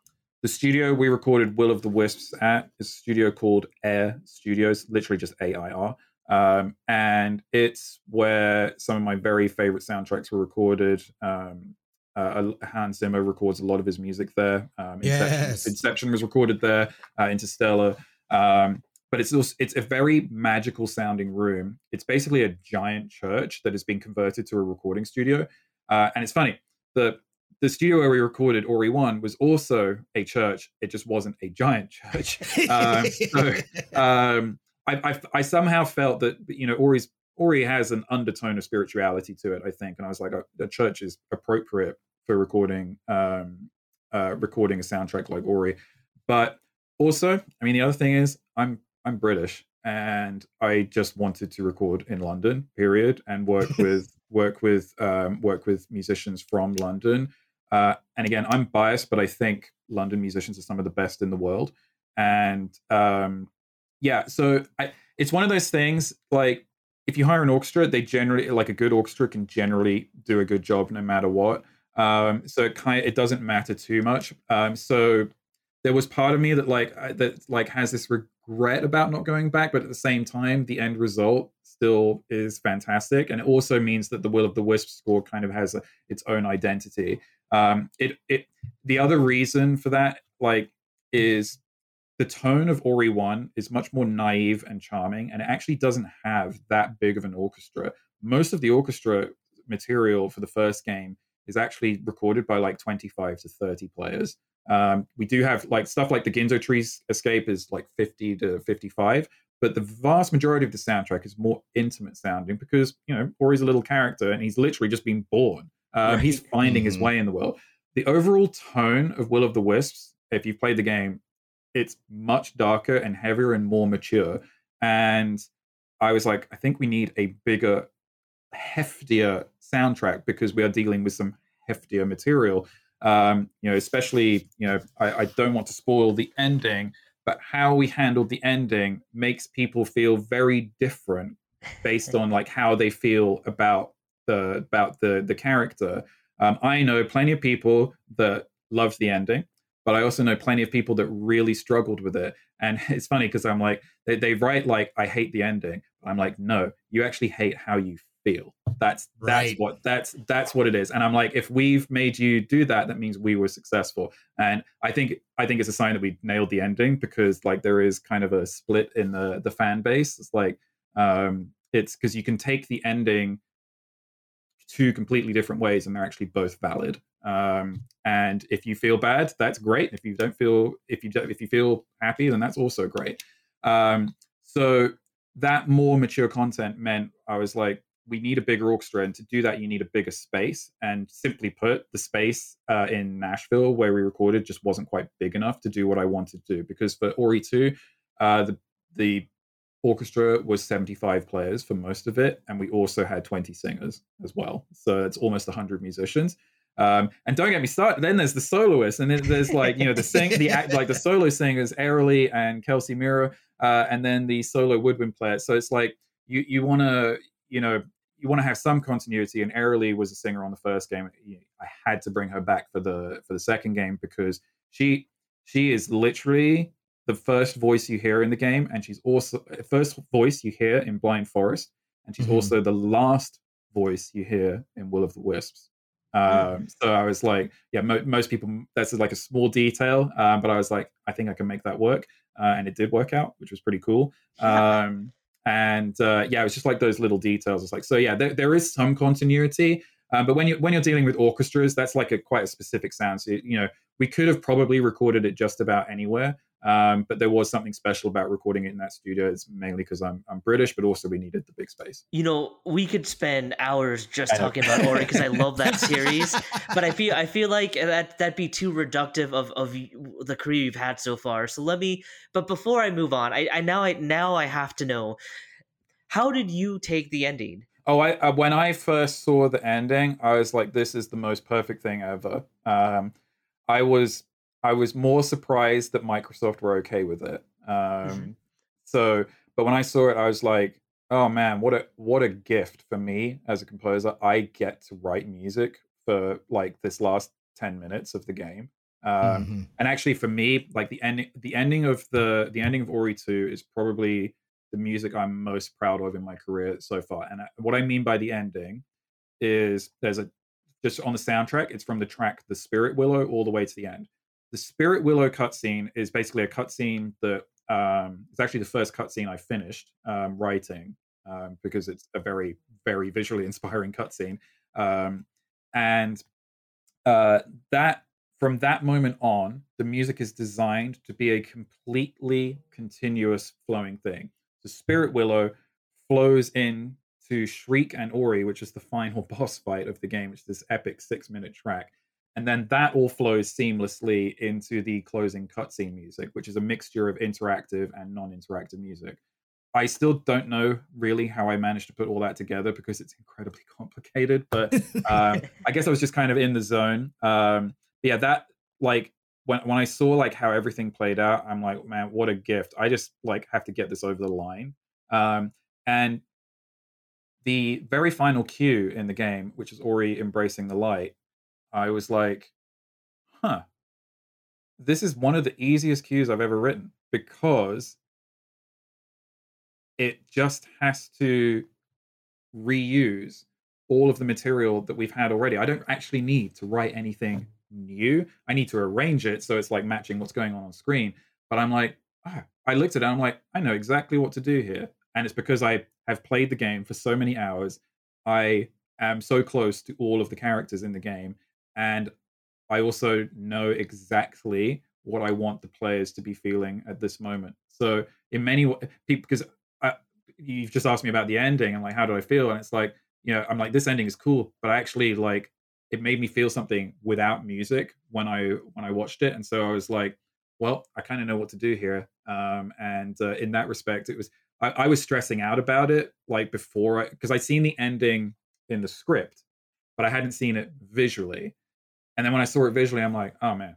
the studio we recorded Will of the Wisps at is a studio called Air Studios, literally just A I R. Um, and it's where some of my very favorite soundtracks were recorded. Um, uh, Hans Zimmer records a lot of his music there. Um, Inception, Yes. Inception was recorded there. Uh, Interstellar. Um, but it's also, it's a very magical sounding room. It's basically a giant church that has been converted to a recording studio. Uh, and it's funny the the studio where we recorded Ori One was also a church. It just wasn't a giant church. Um, so, um, I, I I somehow felt that you know Ori's Ori has an undertone of spirituality to it. I think, and I was like, a, a church is appropriate for recording um, uh, recording a soundtrack like Ori. But also, I mean, the other thing is, I'm I'm British, and I just wanted to record in London, period, and work with work with um, work with musicians from London. Uh, and again, I'm biased, but I think London musicians are some of the best in the world. And um, yeah, so I, it's one of those things like if you hire an orchestra, they generally like a good orchestra can generally do a good job no matter what. Um, so it kind of, it doesn't matter too much. Um, so there was part of me that like that like has this regret about not going back, but at the same time, the end result still is fantastic, and it also means that the Will of the Wisp score kind of has a, its own identity. Um, it it the other reason for that like is the tone of Ori 1 is much more naive and charming, and it actually doesn't have that big of an orchestra. Most of the orchestra material for the first game is actually recorded by like 25 to 30 players. Um, we do have like stuff like the Ginso Trees Escape is like 50 to 55, but the vast majority of the soundtrack is more intimate sounding because you know Ori's a little character and he's literally just been born. Um, right. He's finding his way in the world. The overall tone of Will of the Wisps, if you've played the game, it's much darker and heavier and more mature. And I was like, I think we need a bigger, heftier soundtrack because we are dealing with some heftier material. Um, you know, especially, you know, I, I don't want to spoil the ending, but how we handled the ending makes people feel very different based on like how they feel about the about the the character. Um, I know plenty of people that loved the ending, but I also know plenty of people that really struggled with it. And it's funny because I'm like, they, they write like, I hate the ending. I'm like, no, you actually hate how you feel. That's that's right. what that's that's what it is. And I'm like, if we've made you do that, that means we were successful. And I think I think it's a sign that we nailed the ending because like there is kind of a split in the the fan base. It's like um it's because you can take the ending two completely different ways and they're actually both valid. Um, and if you feel bad, that's great. If you don't feel if you don't if you feel happy, then that's also great. Um, so that more mature content meant I was like, we need a bigger orchestra, and to do that, you need a bigger space. And simply put, the space uh, in Nashville where we recorded just wasn't quite big enough to do what I wanted to do. Because for Ori two, uh, the the orchestra was 75 players for most of it, and we also had 20 singers as well. So it's almost 100 musicians. Um, and don't get me started. Then there's the soloists, and there's like you know the sing the act like the solo singers, Aeralie and Kelsey Mira, uh, and then the solo woodwind player. So it's like you you want to you know you want to have some continuity. And Aeralie was a singer on the first game. I had to bring her back for the for the second game because she she is literally the first voice you hear in the game, and she's also first voice you hear in Blind Forest, and she's mm-hmm. also the last voice you hear in Will of the Wisps. Mm. Um, so I was like, yeah, mo- most people that's like a small detail, um, but I was like, I think I can make that work, uh, and it did work out, which was pretty cool. Um, and uh, yeah, it was just like those little details. It's like, so yeah, there, there is some continuity, um, but when you when you're dealing with orchestras, that's like a quite a specific sound. So you know, we could have probably recorded it just about anywhere, um, but there was something special about recording it in that studio. It's mainly because I'm I'm British, but also we needed the big space. You know, we could spend hours just talking about Ori because I love that series. but I feel I feel like that that'd be too reductive of of the career you've had so far. So let me. But before I move on, I, I now I now I have to know how did you take the ending? Oh, I uh, when I first saw the ending, I was like, "This is the most perfect thing ever." Um, I was I was more surprised that Microsoft were okay with it. Um, so, but when I saw it, I was like, "Oh man, what a what a gift for me as a composer! I get to write music for like this last ten minutes of the game." Um, mm-hmm. And actually, for me, like the ending, the ending of the the ending of Ori two is probably the music I'm most proud of in my career so far. And uh, what I mean by the ending is there's a just on the soundtrack, it's from the track The Spirit Willow all the way to the end. The Spirit Willow cutscene is basically a cutscene that um, it's actually the first cutscene I finished um, writing um, because it's a very, very visually inspiring cutscene. Um, and uh, that from that moment on, the music is designed to be a completely continuous flowing thing. The Spirit Willow flows in to Shriek and Ori, which is the final boss fight of the game, which is this epic six minute track. And then that all flows seamlessly into the closing cutscene music, which is a mixture of interactive and non interactive music. I still don't know really how I managed to put all that together because it's incredibly complicated. But uh, I guess I was just kind of in the zone. Um, yeah, that like when when I saw like how everything played out, I'm like, man, what a gift! I just like have to get this over the line. Um, and the very final cue in the game, which is Ori embracing the light, I was like, huh, this is one of the easiest cues I've ever written because it just has to reuse all of the material that we've had already. I don't actually need to write anything new. I need to arrange it so it's like matching what's going on on screen. But I'm like, oh, I looked at it, I'm like, I know exactly what to do here. And it's because I have played the game for so many hours. I am so close to all of the characters in the game, and I also know exactly what I want the players to be feeling at this moment. So in many people, because you've just asked me about the ending and like how do I feel, and it's like you know I'm like this ending is cool, but I actually like it made me feel something without music when I when I watched it, and so I was like, well, I kind of know what to do here, um, and uh, in that respect, it was I, I was stressing out about it like before because I'd seen the ending in the script, but I hadn't seen it visually. And then when I saw it visually, I'm like, oh man,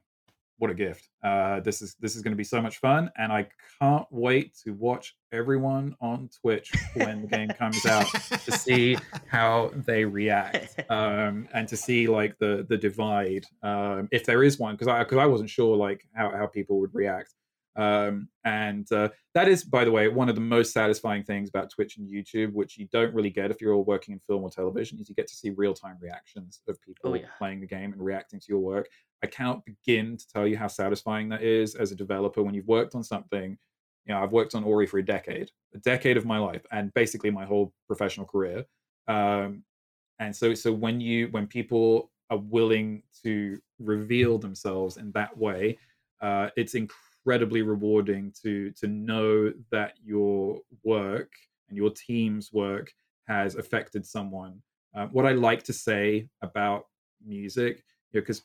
what a gift! Uh, this is this is going to be so much fun, and I can't wait to watch everyone on Twitch when the game comes out to see how they react, um, and to see like the the divide, um, if there is one, because I because I wasn't sure like how how people would react. Um, and uh, that is, by the way, one of the most satisfying things about Twitch and YouTube, which you don't really get if you're all working in film or television, is you get to see real time reactions of people oh, yeah. playing the game and reacting to your work. I cannot begin to tell you how satisfying that is as a developer when you've worked on something. You know, I've worked on Ori for a decade, a decade of my life, and basically my whole professional career. Um, and so, so when you when people are willing to reveal themselves in that way, uh, it's incredible incredibly rewarding to to know that your work and your team's work has affected someone. Uh, what I like to say about music, because you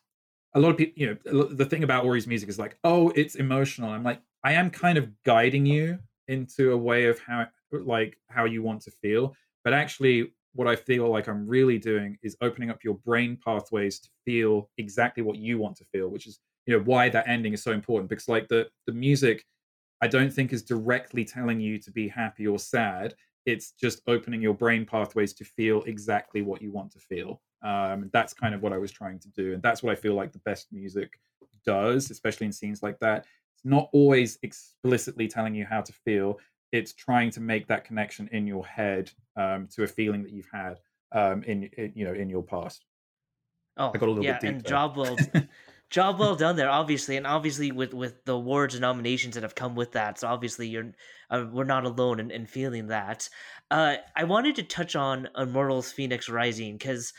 know, a lot of people, you know, the thing about Ori's music is like, oh, it's emotional. I'm like, I am kind of guiding you into a way of how, like, how you want to feel. But actually, what I feel like I'm really doing is opening up your brain pathways to feel exactly what you want to feel, which is you know why that ending is so important because like the the music i don't think is directly telling you to be happy or sad. It's just opening your brain pathways to feel exactly what you want to feel. Um, that's kind of what i was trying to do and that's what i feel like the best music does especially in scenes like that. It's not always explicitly telling you how to feel. It's trying to make that connection in your head um, to a feeling that you've had um, in, in, you know in your past. Oh I got a little yeah bit and job well job well done there obviously and obviously with with the awards and nominations that have come with that so obviously you're uh, we're not alone in, in feeling that uh, i wanted to touch on immortals Fenyx rising because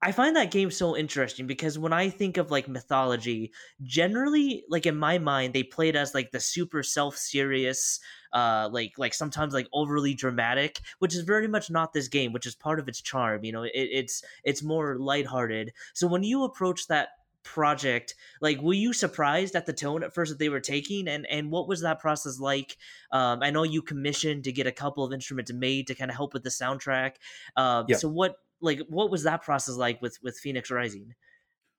I find that game so interesting because when I think of like mythology, generally, like in my mind, they play it as like the super self-serious, uh, like like sometimes like overly dramatic, which is very much not this game, which is part of its charm. You know, it, it's it's more lighthearted. So when you approach that project like were you surprised at the tone at first that they were taking? And and what was that process like? Um i know you commissioned to get a couple of instruments made to kind of help with the soundtrack. Um yeah. so what like what was that process like with with Fenyx rising?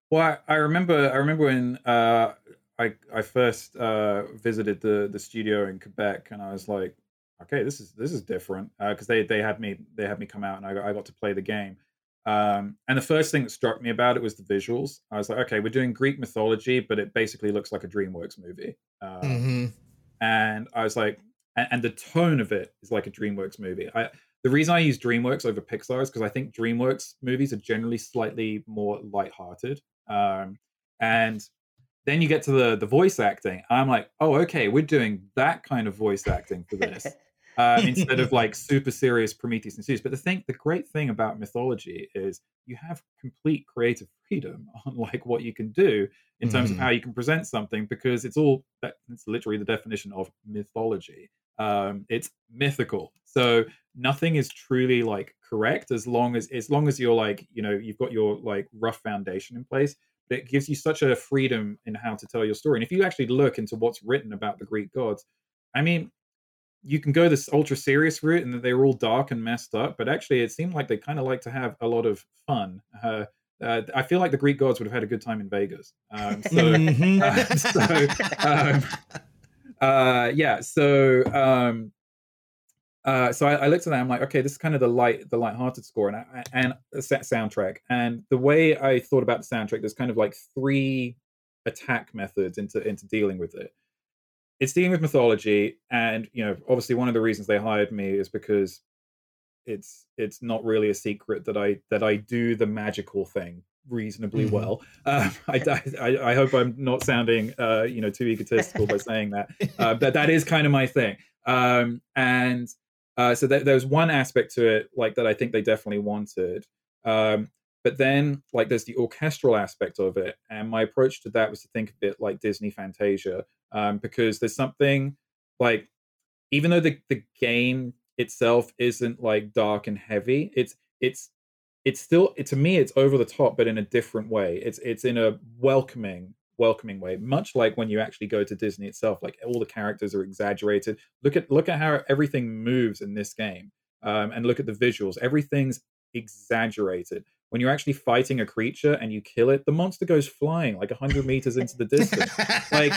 Well i, I remember i remember when uh i i first uh visited the the studio in quebec and i was like okay this is this is different because uh, they they had me they had me come out and I, I got to play the game um, and the first thing that struck me about it was the visuals. I was like, okay, we're doing Greek mythology, but it basically looks like a DreamWorks movie. Um, mm-hmm. And I was like, and, and, the tone of it is like a DreamWorks movie. I, the reason I use DreamWorks over Pixar is because I think DreamWorks movies are generally slightly more lighthearted. Um, and then you get to the the voice acting. I'm like, oh, okay, we're doing that kind of voice acting for this. uh, instead of like super serious Prometheus and Zeus. But the thing, the great thing about mythology is you have complete creative freedom on like what you can do in terms mm. of mm-hmm. how you can present something because it's all that it's literally the definition of mythology. Um, it's mythical, so nothing is truly like correct as long as as long as you're like you know you've got your like rough foundation in place. But it gives you such a freedom in how to tell your story. And if you actually look into what's written about the Greek gods, I mean, you can go this ultra serious route and that they were all dark and messed up, but actually it seemed like they kind of like to have a lot of fun. Uh, uh, I feel like the Greek gods would have had a good time in Vegas. Um, so, mm-hmm. uh, so um, uh, yeah, so um, uh, so I, I, looked at that. I'm like, okay, this is kind of the light, the light-hearted score, and I, and a set soundtrack. And the way I thought about the soundtrack, there's kind of like three attack methods into into dealing with it it's dealing with mythology, and you know, obviously, one of the reasons they hired me is because it's it's not really a secret that I that I do the magical thing reasonably mm-hmm. well. Um, I, I, I, hope I'm not sounding uh, you know too egotistical by saying that, uh, but that is kind of my thing. Um, and uh, so th- there was one aspect to it like that I think they definitely wanted, Um, but then, like, there's the orchestral aspect of it, and my approach to that was to think of it like Disney Fantasia, um, because there's something like, even though the the game itself isn't like dark and heavy, it's it's it's still it, to me it's over the top, but in a different way. It's it's in a welcoming welcoming way much like when you actually go to disney itself like all the characters are exaggerated. Look at look at how everything moves in this game um, and look at the visuals. Everything's exaggerated when you're actually fighting a creature and you kill it the monster goes flying like 100 meters into the distance. Like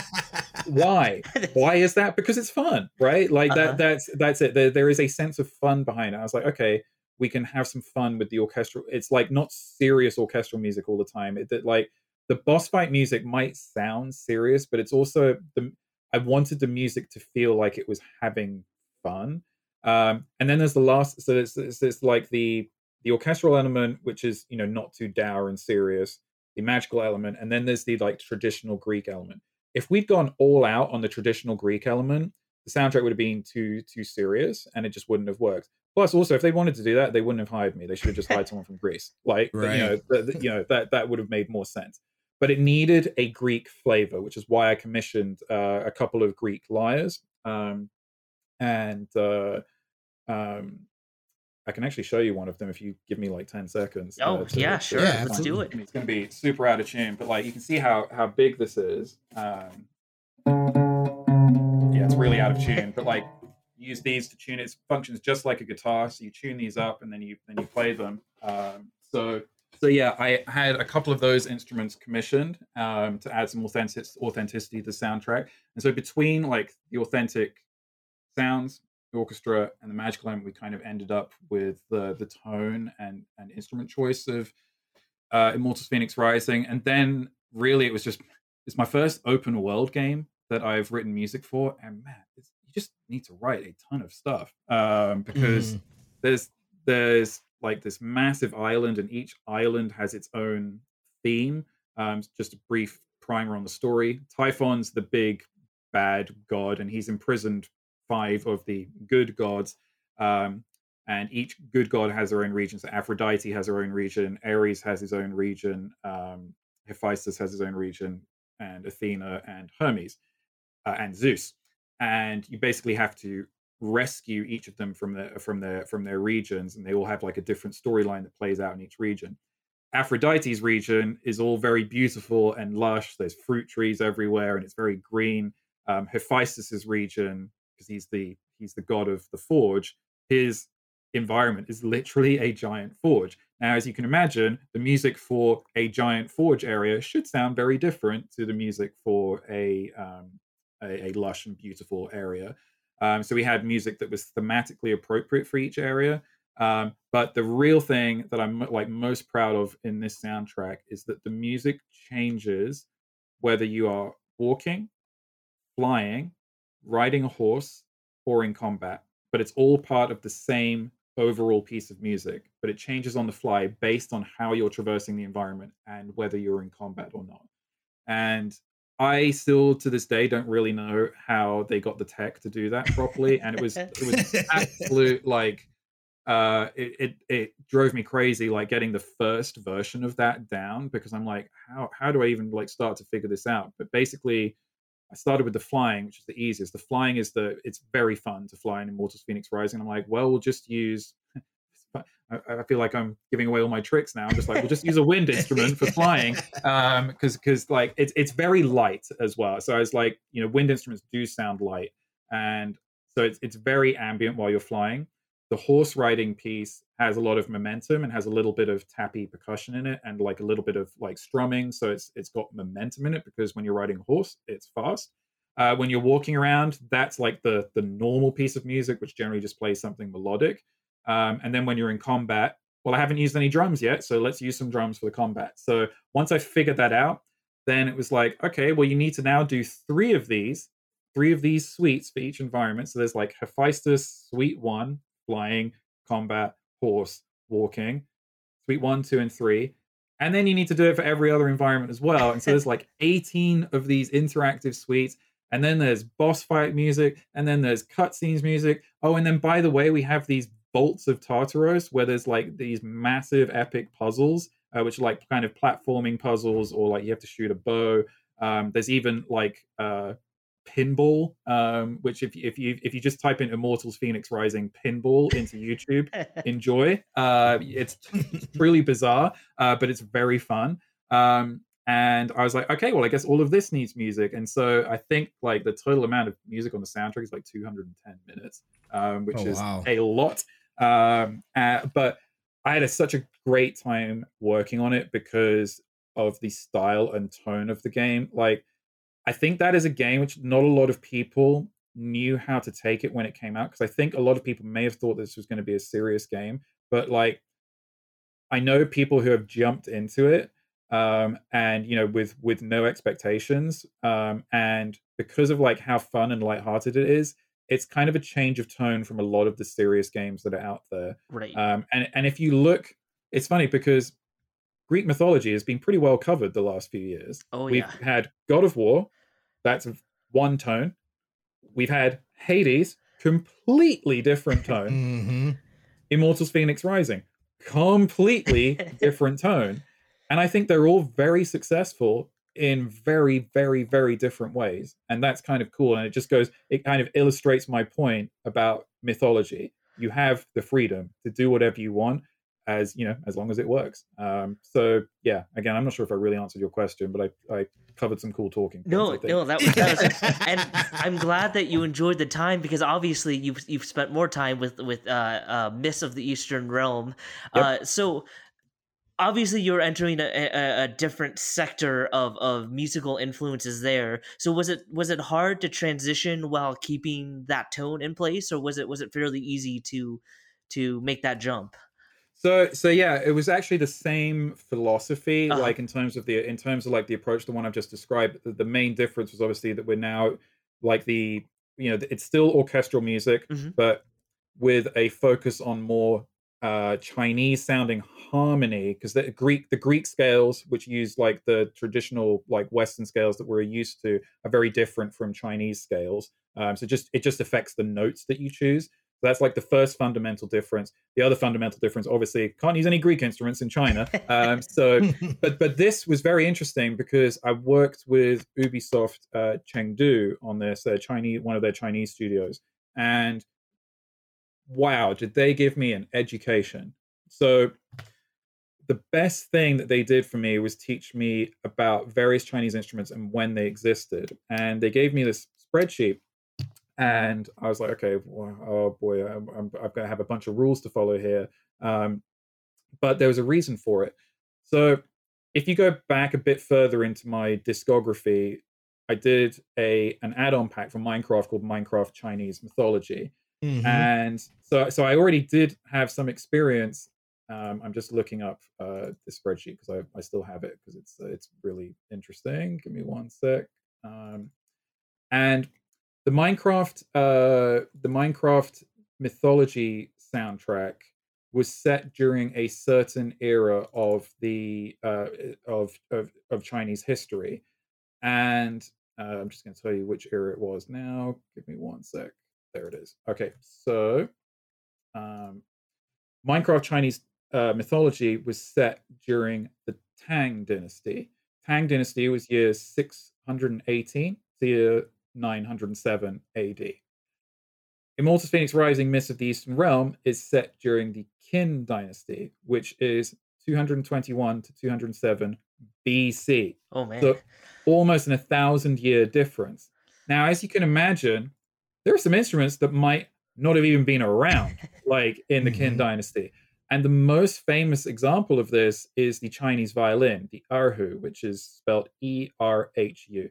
why? Why is that? Because it's fun right? Like uh-huh. that that's that's it. There, there is a sense of fun behind it. I was like okay we can have some fun with the orchestral it's like not serious orchestral music all the time. It, it like the boss fight music might sound serious, but it's also the I wanted the music to feel like it was having fun. Um, and then there's the last, so it's, it's, it's like the the orchestral element, which is you know not too dour and serious, the magical element, and then there's the like traditional Greek element. If we'd gone all out on the traditional Greek element, the soundtrack would have been too too serious, and it just wouldn't have worked. Plus, also, if they wanted to do that, they wouldn't have hired me. They should have just hired someone from Greece. Like, right. you know, the, the, you know that that would have made more sense but it needed a Greek flavor, which is why I commissioned uh, a couple of Greek lyres. Um, and uh, um, I can actually show you one of them if you give me like 10 seconds. Uh, oh, to, yeah, sure. Yeah, Let's do it. It's going to be super out of tune, but like you can see how, how big this is. Um, yeah, it's really out of tune, but like use these to tune it. it functions just like a guitar. So you tune these up and then you, then you play them. Um, so so yeah, I had a couple of those instruments commissioned um, to add some authentic authenticity to the soundtrack. And so between like the authentic sounds, orchestra, and the magical element, we kind of ended up with the the tone and and instrument choice of uh, Immortals Fenyx Rising. And then really, it was just it's my first open world game that I've written music for, and man, you just need to write a ton of stuff um, because mm. there's there's like this massive island, and each island has its own theme. Um, just a brief primer on the story. Typhon's the big bad god, and he's imprisoned five of the good gods. Um, and each good god has their own region. So Aphrodite has her own region, Ares has his own region, um, Hephaestus has his own region, and Athena and Hermes uh, and Zeus. And you basically have to rescue each of them from their from their from their regions, and they all have like a different storyline that plays out in each region. Aphrodite's region is all very beautiful and lush. There's fruit trees everywhere, and it's very green. Um, Hephaestus's region, because he's the he's the god of the forge, his environment is literally a giant forge. Now, as you can imagine, the music for a giant forge area should sound very different to the music for a um, a, a lush and beautiful area. Um, so we had music that was thematically appropriate for each area. Um, but the real thing that I'm like most proud of in this soundtrack is that the music changes whether you are walking, flying, riding a horse, or in combat. But it's all part of the same overall piece of music, but it changes on the fly based on how you're traversing the environment and whether you're in combat or not. And I still to this day don't really know how they got the tech to do that properly, and it was it was absolute like uh it, it it drove me crazy like getting the first version of that down because I'm like how how do I even like start to figure this out? But basically I started with the flying, which is the easiest. The flying is the it's very fun to fly in Immortals Fenyx Rising. I'm like, well, we'll just use I, I, feel like I'm giving away all my tricks now. I'm just like, we'll just use a wind instrument for flying, um, because because like it's it's very light as well. So I was like, you know, wind instruments do sound light, and so it's it's very ambient while you're flying. The horse riding piece has a lot of momentum and has a little bit of tappy percussion in it, and like a little bit of like strumming. So it's it's got momentum in it because when you're riding a horse, it's fast. Uh, when you're walking around, that's like the the normal piece of music, which generally just plays something melodic. Um, and then when you're in combat, well, I haven't used any drums yet, so let's use some drums for the combat. So once I figured that out, then it was like, okay, well, you need to now do three of these, three of these suites for each environment. So there's like Hephaestus, suite one, flying, combat, horse, walking, suite one, two, and three. And then you need to do it for every other environment as well. And so there's like 18 of these interactive suites. And then there's boss fight music. And then there's cutscenes music. Oh, and then by the way, we have these Vaults of Tartaros, where there's like these massive epic puzzles, uh, which are like kind of platforming puzzles, or like you have to shoot a bow. Um, there's even like uh, pinball, um, which if if you if you just type in Immortals Fenyx Rising pinball into YouTube, enjoy. Uh, it's, it's really bizarre, uh, but it's very fun. Um, and I was like, okay, well, I guess all of this needs music, and so I think like the total amount of music on the soundtrack is like 210 minutes, um, which Oh, is wow. a lot. Um, uh, but I had a, such a great time working on it because of the style and tone of the game. Like, I think that is a game which not a lot of people knew how to take it when it came out because I think a lot of people may have thought this was going to be a serious game, but like I know people who have jumped into it um and you know with with no expectations um and because of like how fun and lighthearted it is it's kind of a change of tone from a lot of the serious games that are out there right. um and and if you look it's funny because greek mythology has been pretty well covered the last few years oh we've yeah. had god of war that's one tone we've had hades completely different tone hmm Immortals Fenyx Rising. Completely different tone. And I think they're all very successful in very, very, very different ways. And that's kind of cool. And it just goes, it kind of illustrates my point about mythology. You have the freedom to do whatever you want as, you know, as long as it works. Um, so yeah, again, I'm not sure if I really answered your question, but I, I covered some cool talking. points, No, no, that was, that was and I'm glad that you enjoyed the time because obviously you've you've spent more time with with uh, uh Myths of the Eastern Realm. Yep. Uh, so obviously you're entering a, a, a different sector of of musical influences there. So was it was it hard to transition while keeping that tone in place, or was it was it fairly easy to to make that jump? So so yeah, it was actually the same philosophy, Uh-huh. like in terms of the in terms of like the approach, the one I've just described. The, the main difference was obviously that we're now like the you know it's still orchestral music, Mhm. but with a focus on more uh Chinese sounding harmony because the Greek the Greek scales, which use like the traditional like Western scales that we're used to, are very different from Chinese scales. Um, so just it just affects the notes that you choose. So that's like the first fundamental difference. The other fundamental difference, obviously, can't use any Greek instruments in China. Um, so, but but this was very interesting because I worked with Ubisoft uh, Chengdu on this, their Chinese one of their Chinese studios, and wow, did they give me an education? So the best thing that they did for me was teach me about various Chinese instruments and when they existed, and they gave me this spreadsheet and I was like, okay, well, oh boy, I'm, I'm, I'm going to have a bunch of rules to follow here. Um, but there was a reason for it. So if you go back a bit further into my discography, I did a an add-on pack for Minecraft called Minecraft Chinese Mythology, Mhm. and so so I already did have some experience. Um, I'm just looking up uh, the spreadsheet because I, I still have it because it's it's really interesting. Give me one sec. Um, and the Minecraft uh, the Minecraft mythology soundtrack was set during a certain era of the uh, of, of of Chinese history, and uh, I'm just going to tell you which era it was now. Give me one sec. There it is. Okay, so um, Minecraft Chinese uh, mythology was set during the Tang Dynasty. Tang Dynasty was year 618 to year 907 AD. Immortals Fenyx Rising Myths of the Eastern Realm is set during the Qin Dynasty, which is 221 to 207 BC. Oh man, So almost an a thousand year difference. Now, as you can imagine, there are some instruments that might not have even been around, like in the Qin Mhm. Dynasty. And the most famous example of this is the Chinese violin, the erhu, which is spelled E R H U.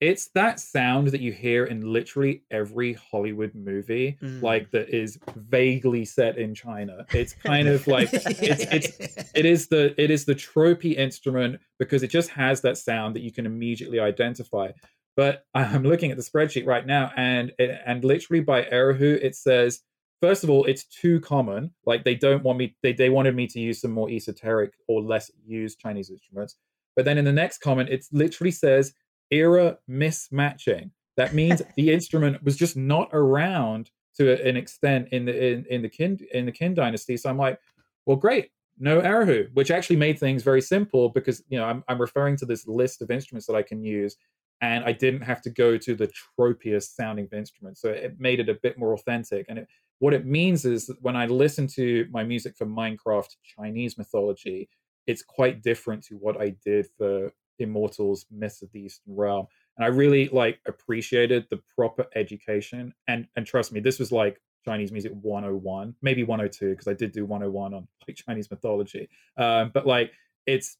It's that sound that you hear in literally every Hollywood movie, Mm. like that is vaguely set in China. It's kind of like it's it's it is the it is the tropey instrument because it just has that sound that you can immediately identify. But I'm looking at the spreadsheet right now, and it, and literally by Erhu, it says first of all, it's too common. Like they don't want me. They they wanted me to use some more esoteric or less used Chinese instruments. But then in the next comment, it literally says era mismatching. That means the instrument was just not around to an extent in the in, in the Qin in the Qin dynasty. So I'm like, well, great, no erhu, which actually made things very simple because you know I'm I'm referring to this list of instruments that I can use, and I didn't have to go to the tropiest sounding instruments. So it made it a bit more authentic. And it, what it means is that when I listen to my music for Minecraft Chinese mythology, it's quite different to what I did for Immortals Myths of the Eastern Realm. And I really like appreciated the proper education. And and trust me, this was like Chinese music 101, maybe 102, because I did do 101 on like Chinese mythology. Um, but like it's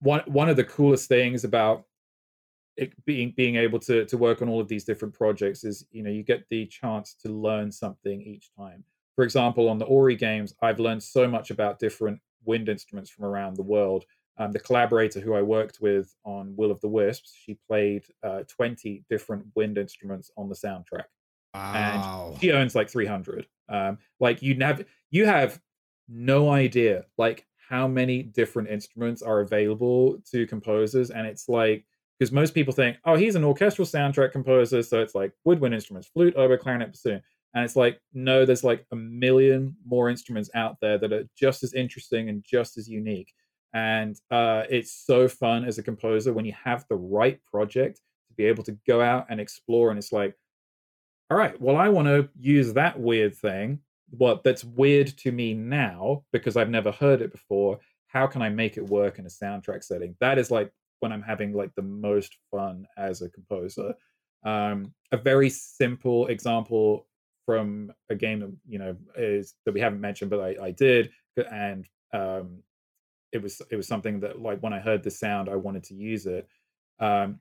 one one of the coolest things about it being being able to to work on all of these different projects is you know you get the chance to learn something each time. For example, on the Ori games, I've learned so much about different wind instruments from around the world. Um, the collaborator who I worked with on Will of the Wisps, she played uh, 20 different wind instruments on the soundtrack. Wow. And she owns like 300. Um, like you have you have no idea like how many different instruments are available to composers, and it's like because most people think, oh, he's an orchestral soundtrack composer, so it's like woodwind instruments, flute, oboe, clarinet, bassoon. And it's like, no, there's like a million more instruments out there that are just as interesting and just as unique. And uh, it's so fun as a composer when you have the right project to be able to go out and explore. And it's like, all right, well, I want to use that weird thing, what that's weird to me now because I've never heard it before. How can I make it work in a soundtrack setting? That is like when I'm having like the most fun as a composer. Um, a very simple example from a game that you know is that we haven't mentioned, but I, I did, and um, it was it was something that like when I heard the sound, I wanted to use it. Um,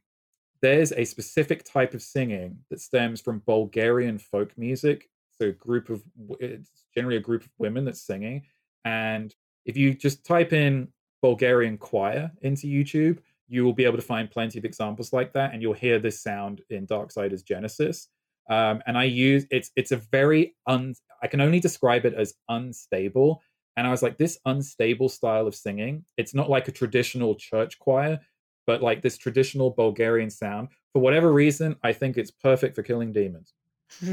there's a specific type of singing that stems from Bulgarian folk music. So a group of it's generally a group of women that's singing, and if you just type in Bulgarian choir into YouTube, you will be able to find plenty of examples like that, and you'll hear this sound in Darksiders Genesis. Um, and I use it's it's a very un I can only describe it as unstable. And I was like, this unstable style of singing, it's not like a traditional church choir but like this traditional Bulgarian sound. For whatever reason, I think it's perfect for killing demons.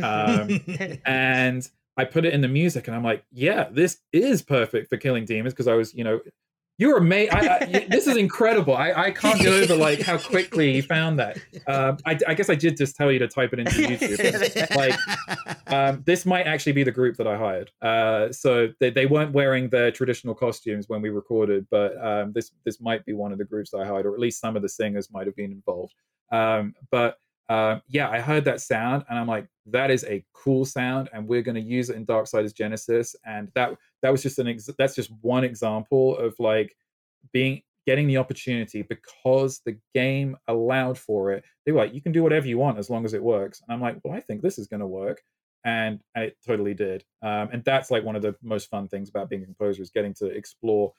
Um, and I put it in the music, and I'm like, yeah, this is perfect for killing demons because I was, you know, you're amazing. this is incredible. I, I can't get over like how quickly you found that. Um, I, I, guess I did just tell you to type it into YouTube. like, um, this might actually be the group that I hired. Uh, so they, they weren't wearing their traditional costumes when we recorded, but um, this this might be one of the groups that I hired, or at least some of the singers might have been involved. Um, but uh, yeah, I heard that sound, and I'm like, that is a cool sound, and we're going to use it in Darksiders Genesis, and that that was just an ex- that's just one example of like being getting the opportunity because the game allowed for it. They were like, you can do whatever you want as long as it works. And I'm like, well, I think this is going to work. And it totally did. Um, and that's like one of the most fun things about being a composer is getting to explore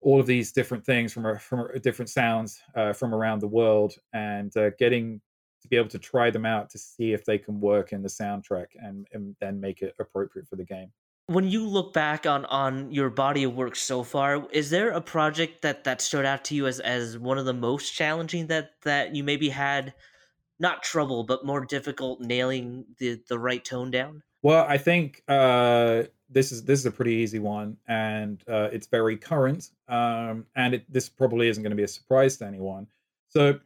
all of these different things from from different sounds uh, from around the world and uh, getting to be able to try them out to see if they can work in the soundtrack and, and then make it appropriate for the game. When you look back on on your body of work so far is there a project that that stood out to you as as one of the most challenging that that you maybe had not trouble but more difficult nailing the the right tone down? Well i think uh this is this is a pretty easy one and uh it's very current um and it, this probably isn't going to be a surprise to anyone. So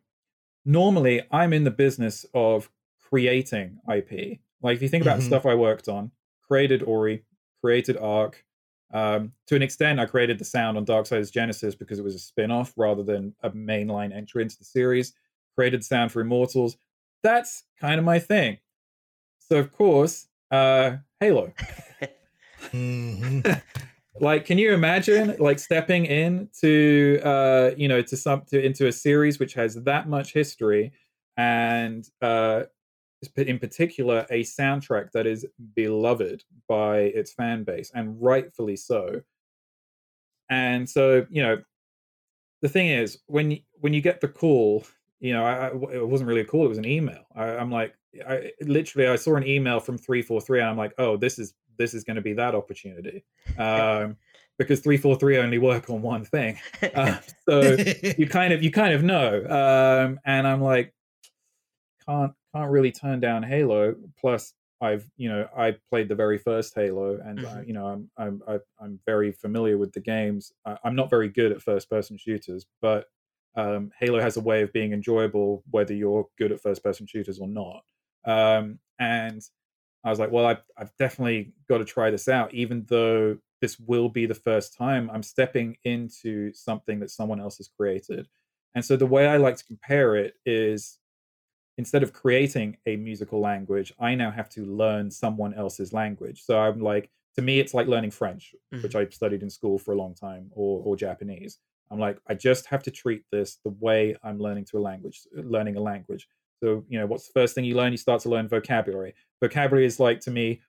normally i'm in the business of creating ip like if you think about mm-hmm. stuff i worked on created ori created Ark. Um, to an extent, I created the sound on Darksiders Genesis because it was a spin off rather than a mainline entry into the series. Created sound for Immortals. That's kind of my thing. So, of course, uh, Halo. mm-hmm. like, can you imagine like stepping into, uh, you know, to some to into a series which has that much history and uh, in particular a soundtrack that is beloved by its fan base and rightfully so. And so you know the thing is when you, when you get the call you know I, it wasn't really a call it was an email. I, am like I literally I saw an email from 343 and I'm like oh this is this is going to be that opportunity um, because 343 only work on one thing uh, so you kind of you kind of know um, and I'm like can't can't really turn down Halo. Plus, I've you know I played the very first Halo, and uh, Mhm. you know I'm I'm I'm very familiar with the games. I, I'm not very good at first person shooters, but um, Halo has a way of being enjoyable whether you're good at first person shooters or not. Um, and I was like, well, I've, I've definitely got to try this out, even though this will be the first time I'm stepping into something that someone else has created. And so the way I like to compare it is instead of creating a musical language, I now have to learn someone else's language. So I'm like, to me, it's like learning French, which mm-hmm. I studied in school for a long time, or, or Japanese. I'm like, I just have to treat this the way I'm learning to a language, learning a language. So, you know, what's the first thing you learn? You start to learn vocabulary. Vocabulary is like to me,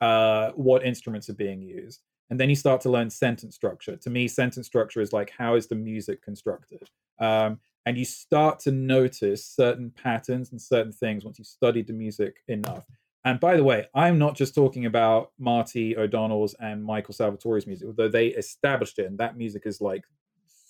uh, what instruments are being used. And then you start to learn sentence structure. To me, sentence structure is like, how is the music constructed? Um, and you start to notice certain patterns and certain things once you've studied the music enough. And by the way, I'm not just talking about Marty O'Donnell's and Michael Salvatori's music, although they established it, and that music is like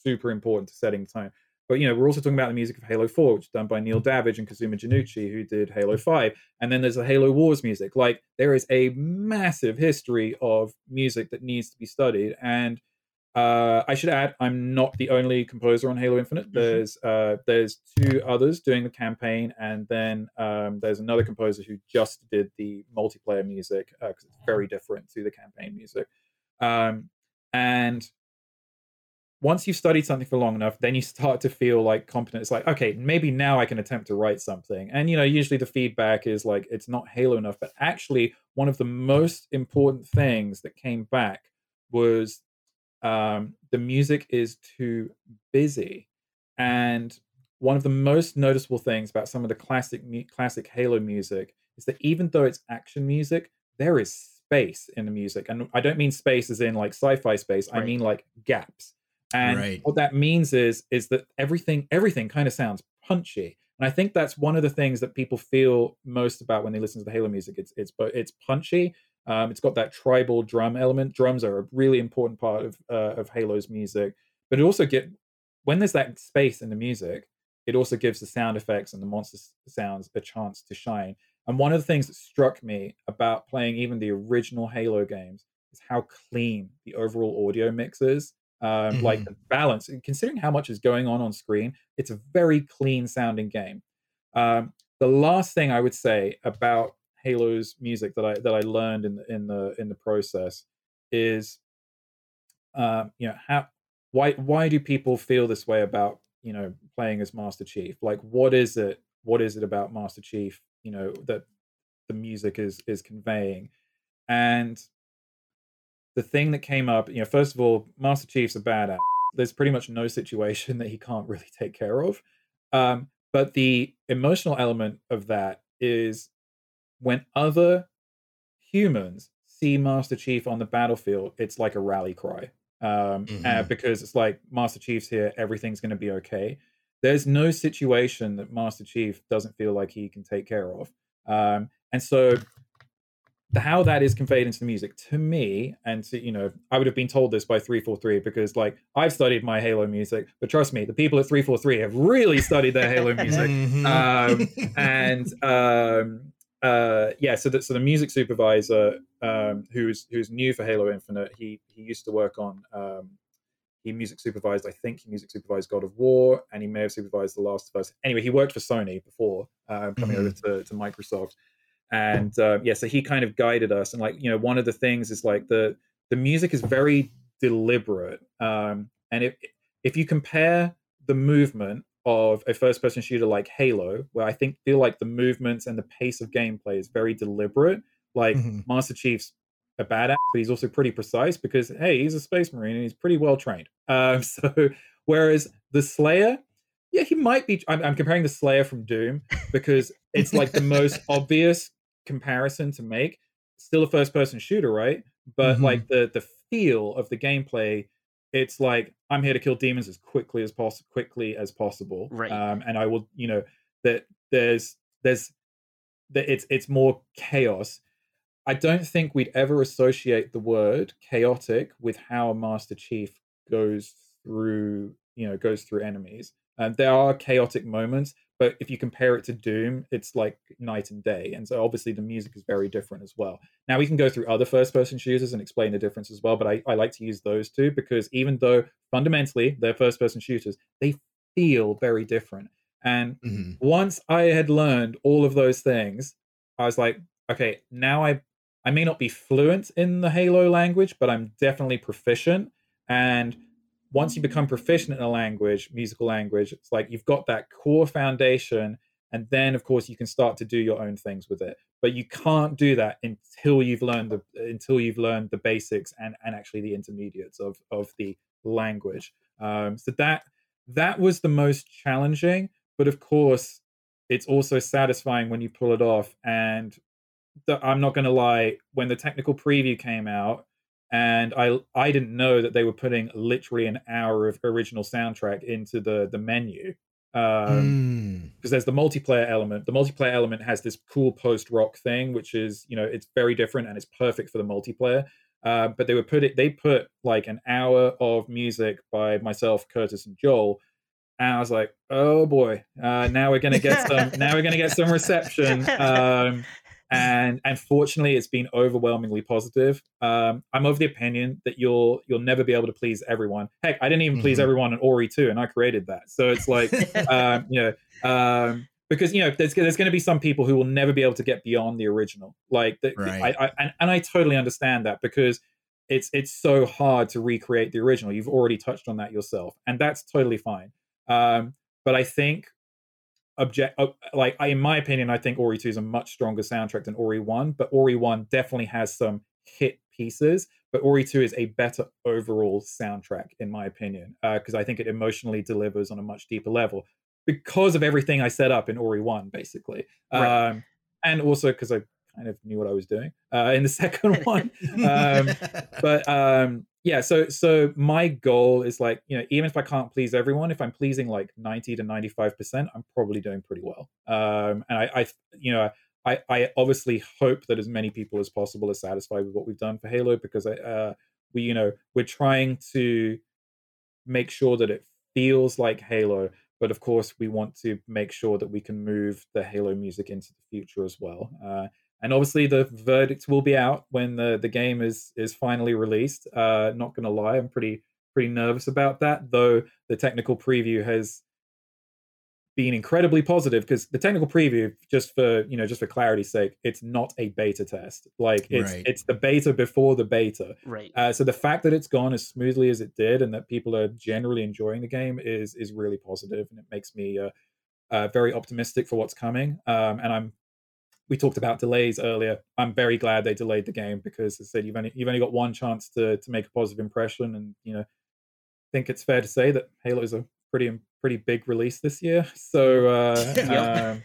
super important to setting tone. But you know, we're also talking about the music of Halo 4, which is done by Neil Davidge and Kazuma Jinnouchi, who did Halo 5. And then there's the Halo Wars music. Like there is a massive history of music that needs to be studied. And uh, I should add, I'm not the only composer on Halo Infinite. There's uh, there's two others doing the campaign, and then um, there's another composer who just did the multiplayer music because it's very different to the campaign music. Um, and once you've studied something for long enough, then you start to feel like competent. It's like, okay, maybe now I can attempt to write something. And you know, usually the feedback is like it's not Halo enough. But actually, one of the most important things that came back was um, the music is too busy. And one of the most noticeable things about some of the classic classic Halo music is that even though it's action music, there is space in the music, and I don't mean space as in like sci-fi space. I mean like gaps. And Right. what that means is is that everything everything kind of sounds punchy. And I think that's one of the things that people feel most about when they listen to the Halo music. It's it's but it's punchy. Um, it's got that tribal drum element. Drums are a really important part of uh, of Halo's music, but it also get when there's that space in the music, it also gives the sound effects and the monster sounds a chance to shine. And one of the things that struck me about playing even the original Halo games is how clean the overall audio mix is. Um, Like Mhm. the balance, considering how much is going on on screen, it's a very clean sounding game. Um, the last thing I would say about Halo's music that I that I learned in the in the in the process is, um, you know, how why why do people feel this way about you know playing as Master Chief? Like, what is it? What is it about Master Chief? You know that the music is is conveying, and the thing that came up, you know, first of all, Master Chief's a badass. There's pretty much no situation that he can't really take care of. Um, but the emotional element of that is when other humans see Master Chief on the battlefield, it's like a rally cry. Um, uh, Mhm. because it's like Master Chief's here, everything's going to be okay. There's no situation that Master Chief doesn't feel like he can take care of. Um, and so how that is conveyed into the music to me and to you know i would have been told this by 343 because like i've studied my halo music but trust me the people at 343 have really studied their halo music Mhm. um, and um, uh, yeah, so the, so the music supervisor um, who's who's new for Halo Infinite, he he used to work on um, he music supervised, I think he music supervised God of War, and he may have supervised The Last of Us. Anyway, he worked for Sony before uh, coming over to, to Microsoft, and uh, yeah, so he kind of guided us. And like you know, one of the things is like the the music is very deliberate, um, and if if you compare the movement of a first person shooter like Halo, where I think feel like the movements and the pace of gameplay is very deliberate. Like Mhm. Master Chief's a badass, but he's also pretty precise because hey, he's a space marine and he's pretty well trained. Um, so whereas the Slayer, yeah, he might be. I'm, I'm comparing the Slayer from Doom because it's like the most obvious comparison to make. Still a first person shooter, right? But Mhm. like the the feel of the gameplay it's like I'm here to kill demons as quickly as possible, quickly as possible. Right. Um, and I will, you know, that there's there's that it's it's more chaos. I don't think we'd ever associate the word chaotic with how Master Chief goes through, you know, goes through enemies. And there are chaotic moments, but if you compare it to Doom, it's like night and day. And so obviously the music is very different as well. Now we can go through other first person shooters and explain the difference as well, but I, I like to use those two because even though fundamentally they're first person shooters, they feel very different. And mm-hmm. once I had learned all of those things, I was like, okay, now I I may not be fluent in the Halo language, but I'm definitely proficient. And once you become proficient in a language, musical language, it's like you've got that core foundation. And then, of course, you can start to do your own things with it. But you can't do that until you've learned the until you've learned the basics and and actually the intermediates of of the language. Um, so that that was the most challenging. But of course, it's also satisfying when you pull it off. And the, I'm not going to lie, when the technical preview came out, and I I didn't know that they were putting literally an hour of original soundtrack into the the menu because um, mm. there's the multiplayer element. The multiplayer element has this cool post rock thing, which is you know it's very different and it's perfect for the multiplayer. Uh, but they would put it. They put like an hour of music by myself, Curtis, and Joel. And I was like, "Oh boy, uh, now we're gonna get some. now we're gonna get some reception." Um, and and fortunately it's been overwhelmingly positive. Um, i'm of the opinion that you'll you'll never be able to please everyone. Heck i didn't even mm-hmm. please everyone in ori too, and i created that. So it's like um, you know um, because you know there's, there's going to be some people who will never be able to get beyond the original. Like the, right. I, I, and, and i totally understand that because it's it's so hard to recreate the original. You've already touched on that yourself and that's totally fine. Um, but i think object uh, like I, in my opinion i think ori 2 is a much stronger soundtrack than ori 1 but ori 1 definitely has some hit pieces but ori 2 is a better overall soundtrack in my opinion because uh, i think it emotionally delivers on a much deeper level because of everything i set up in ori 1 basically right. um, and also because i kind of knew what i was doing uh, in the second one um, but um, yeah so so my goal is like you know even if i can't please everyone if i'm pleasing like 90 to 95 percent i'm probably doing pretty well. Um and i i you know i i obviously hope that as many people as possible are satisfied with what we've done for halo because i uh we you know we're trying to make sure that it feels like halo but of course we want to make sure that we can move the halo music into the future as well. Uh, and obviously the verdict will be out when the, the game is is finally released. Uh, not gonna lie, I'm pretty pretty nervous about that. Though the technical preview has been incredibly positive because the technical preview, just for you know, just for clarity's sake, it's not a beta test. Like it's right. it's the beta before the beta. Right. Uh, so the fact that it's gone as smoothly as it did and that people are generally enjoying the game is is really positive, and it makes me uh, uh, very optimistic for what's coming. Um, and I'm we talked about delays earlier. I'm very glad they delayed the game because, as I said, you've only you've only got one chance to to make a positive impression, and you know, I think it's fair to say that Halo is a pretty pretty big release this year. So, uh, yep. um,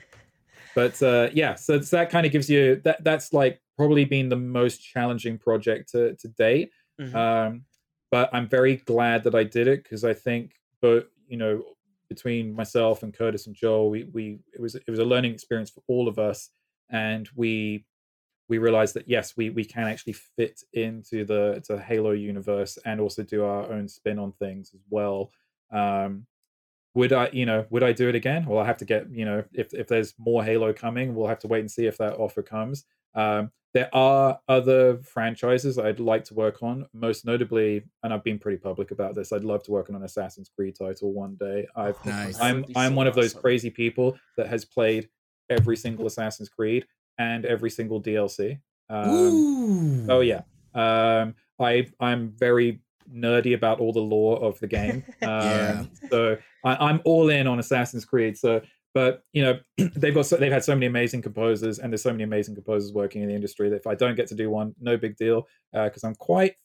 but uh, yeah, so, so that kind of gives you that that's like probably been the most challenging project to to date. Mm-hmm. Um, but I'm very glad that I did it because I think, but you know, between myself and Curtis and Joel, we we it was it was a learning experience for all of us and we we realized that yes we we can actually fit into the to the halo universe and also do our own spin on things as well um would i you know would i do it again well i have to get you know if if there's more halo coming we'll have to wait and see if that offer comes um there are other franchises I'd like to work on, most notably, and I've been pretty public about this. I'd love to work on an Assassin's Creed title one day. I've, nice. I'm I'm so one of those crazy people that has played every single Assassin's Creed and every single DLC. Um, oh yeah, um, I I'm very nerdy about all the lore of the game. Um, yeah. So I, am all in on Assassin's Creed. So, but you know, they've got so, they've had so many amazing composers, and there's so many amazing composers working in the industry that if I don't get to do one, no big deal, because uh, I'm quite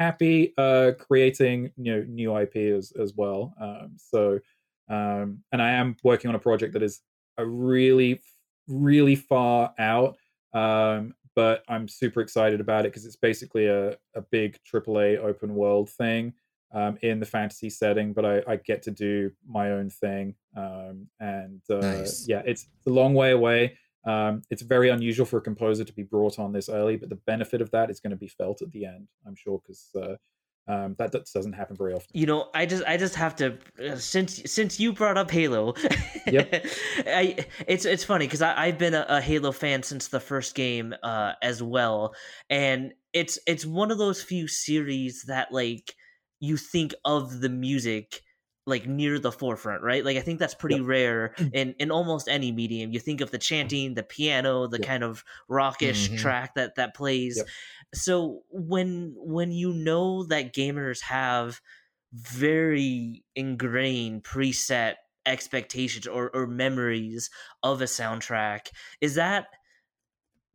happy uh, creating you know new IP as as well. Um, so, um, and I am working on a project that is a really really far out um, but i'm super excited about it because it's basically a, a big aaa open world thing um, in the fantasy setting but I, I, get to do my own thing um, and uh, nice. yeah it's, it's, a long way away um, it's very unusual for a composer to be brought on this early but the benefit of that is going to be felt at the end i'm sure because uh, Um, that, that doesn't happen very often. You know, I just I just have to uh, since since you brought up Halo. Yep. I it's it's funny because I've been a, a, Halo fan since the first game uh, as well, and it's it's one of those few series that like you think of the music like near the forefront, right? Like I think that's pretty yep. rare mm. in in almost any medium. You think of the chanting, the piano, the yep. kind of rockish mm-hmm. track that that plays. Yep. So when when you know that gamers have very ingrained preset expectations or, or memories of a soundtrack, is that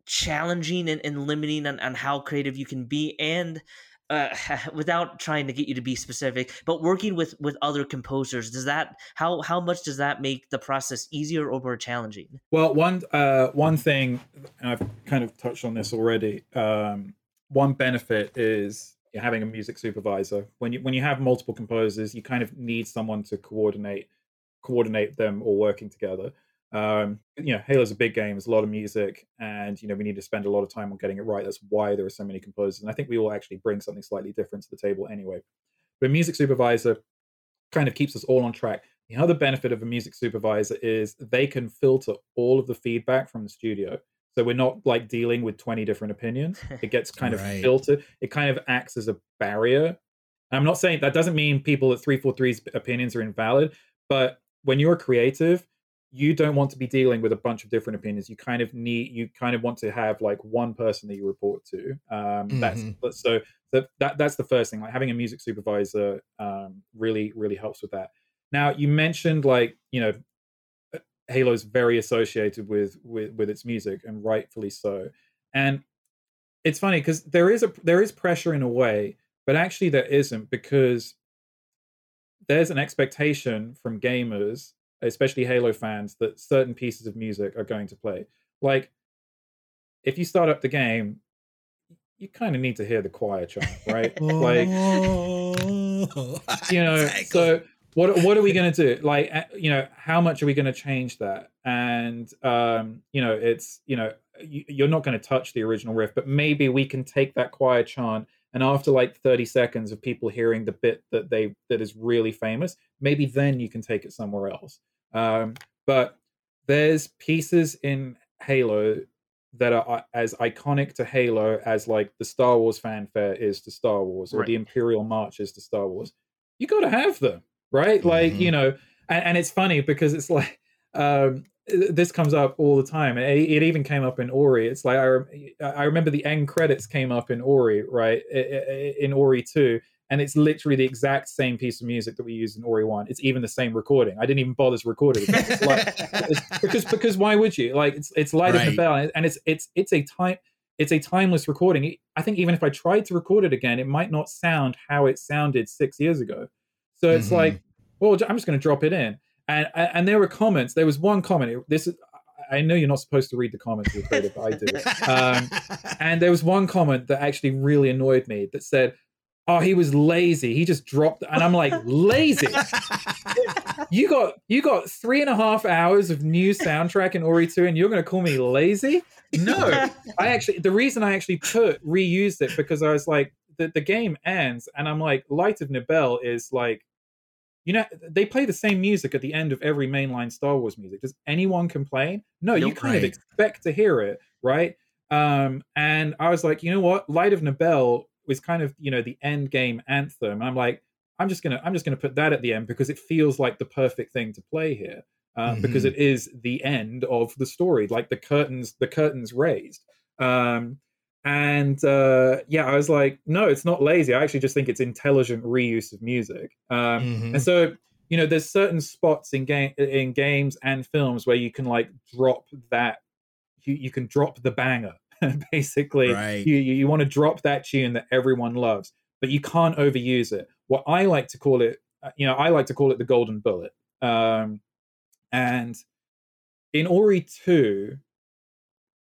challenging and, and limiting on, on how creative you can be and uh, without trying to get you to be specific, but working with with other composers, does that how how much does that make the process easier or more challenging? Well, one uh, one thing I've kind of touched on this already. Um, one benefit is having a music supervisor. When you when you have multiple composers, you kind of need someone to coordinate coordinate them all working together. Um, you know, Halo's a big game. There's a lot of music, and you know we need to spend a lot of time on getting it right. That's why there are so many composers, and I think we all actually bring something slightly different to the table anyway. But a music supervisor kind of keeps us all on track. The other benefit of a music supervisor is they can filter all of the feedback from the studio. So we're not like dealing with 20 different opinions. It gets kind right. of filtered. It kind of acts as a barrier. And I'm not saying that doesn't mean people at 343's opinions are invalid, but when you're creative, you don't want to be dealing with a bunch of different opinions. You kind of need, you kind of want to have like one person that you report to. Um, mm-hmm. That's so, so that that's the first thing. Like having a music supervisor um, really really helps with that. Now you mentioned like you know, Halo's very associated with with with its music, and rightfully so. And it's funny because there is a there is pressure in a way, but actually there isn't because there's an expectation from gamers especially Halo fans, that certain pieces of music are going to play. Like, if you start up the game, you kind of need to hear the choir chant, right? like, you know, so what what are we going to do? Like, you know, how much are we going to change that? And um, you know, it's you know, you're not going to touch the original riff, but maybe we can take that choir chant and after like 30 seconds of people hearing the bit that they that is really famous maybe then you can take it somewhere else um, but there's pieces in Halo that are uh, as iconic to Halo as like the Star Wars fanfare is to Star Wars or right. the Imperial March is to Star Wars. You got to have them, right? Mm-hmm. Like you know, and, and, it's funny because it's like um, this comes up all the time. It, it, even came up in Ori. It's like I, I remember the end credits came up in Ori, right? In Ori two, and it's literally the exact same piece of music that we used in Ori One. It's even the same recording. I didn't even bother to record it it's like, it's, because because why would you? Like it's it's Light right. of Nibel, and it's it's it's a time it's a timeless recording. I think even if I tried to record it again, it might not sound how it sounded six years ago. So it's mm-hmm. like, well, I'm just going to drop it in. And and there were comments. There was one comment. This is I know you're not supposed to read the comments of the but I do. Um, and there was one comment that actually really annoyed me that said, oh he was lazy he just dropped and i'm like lazy you got you got three and a half hours of new soundtrack in ori 2 and you're going to call me lazy no i actually the reason i actually put reused it because i was like the, the game ends and i'm like light of nibel is like you know they play the same music at the end of every mainline star wars music does anyone complain no you kind right. of expect to hear it right um and i was like you know what light of nibel was kind of you know the end game anthem. And I'm like, I'm just gonna I'm just gonna put that at the end because it feels like the perfect thing to play here. Uh, mm-hmm. Because it is the end of the story, like the curtains, the curtains raised. Um, and uh, yeah, I was like, no, it's not lazy. I actually just think it's intelligent reuse of music. Um, mm-hmm. And so, you know, there's certain spots in game in games and films where you can like drop that, you, you can drop the banger basically right. you, you, you want to drop that tune that everyone loves but you can't overuse it what i like to call it uh, you know i like to call it the golden bullet um, and in ori 2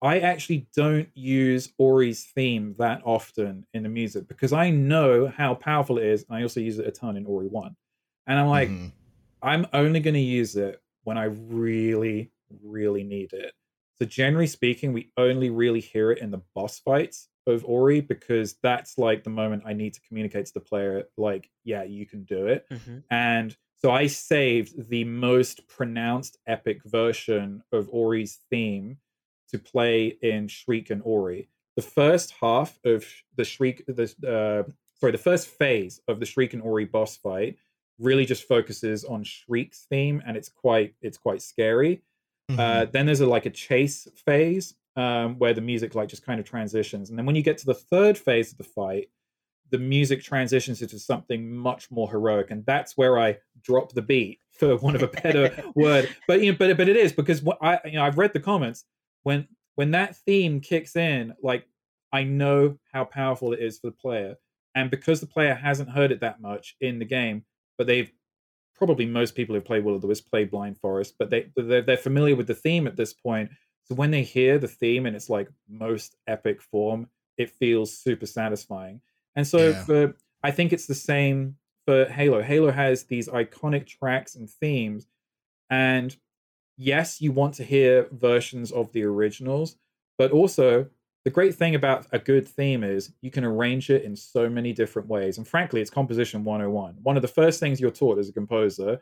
i actually don't use ori's theme that often in the music because i know how powerful it is and i also use it a ton in ori 1 and i'm like mm-hmm. i'm only going to use it when i really really need it so generally speaking, we only really hear it in the boss fights of Ori because that's like the moment I need to communicate to the player, like, yeah, you can do it. Mm-hmm. And so I saved the most pronounced epic version of Ori's theme to play in Shriek and Ori. The first half of the Shriek, the uh, sorry, the first phase of the Shriek and Ori boss fight really just focuses on Shriek's theme, and it's quite it's quite scary. Mm-hmm. Uh, then there's a like a chase phase um, where the music like just kind of transitions, and then when you get to the third phase of the fight, the music transitions into something much more heroic, and that's where I drop the beat for want of a better word. But you know, but but it is because what I you know I've read the comments when when that theme kicks in, like I know how powerful it is for the player, and because the player hasn't heard it that much in the game, but they've probably most people who play Will of the Wisp play Blind Forest, but they they're, they're familiar with the theme at this point. So when they hear the theme in its like most epic form, it feels super satisfying. And so yeah. for I think it's the same for Halo. Halo has these iconic tracks and themes, and yes, you want to hear versions of the originals, but also the great thing about a good theme is you can arrange it in so many different ways. And frankly, it's composition 101. One of the first things you're taught as a composer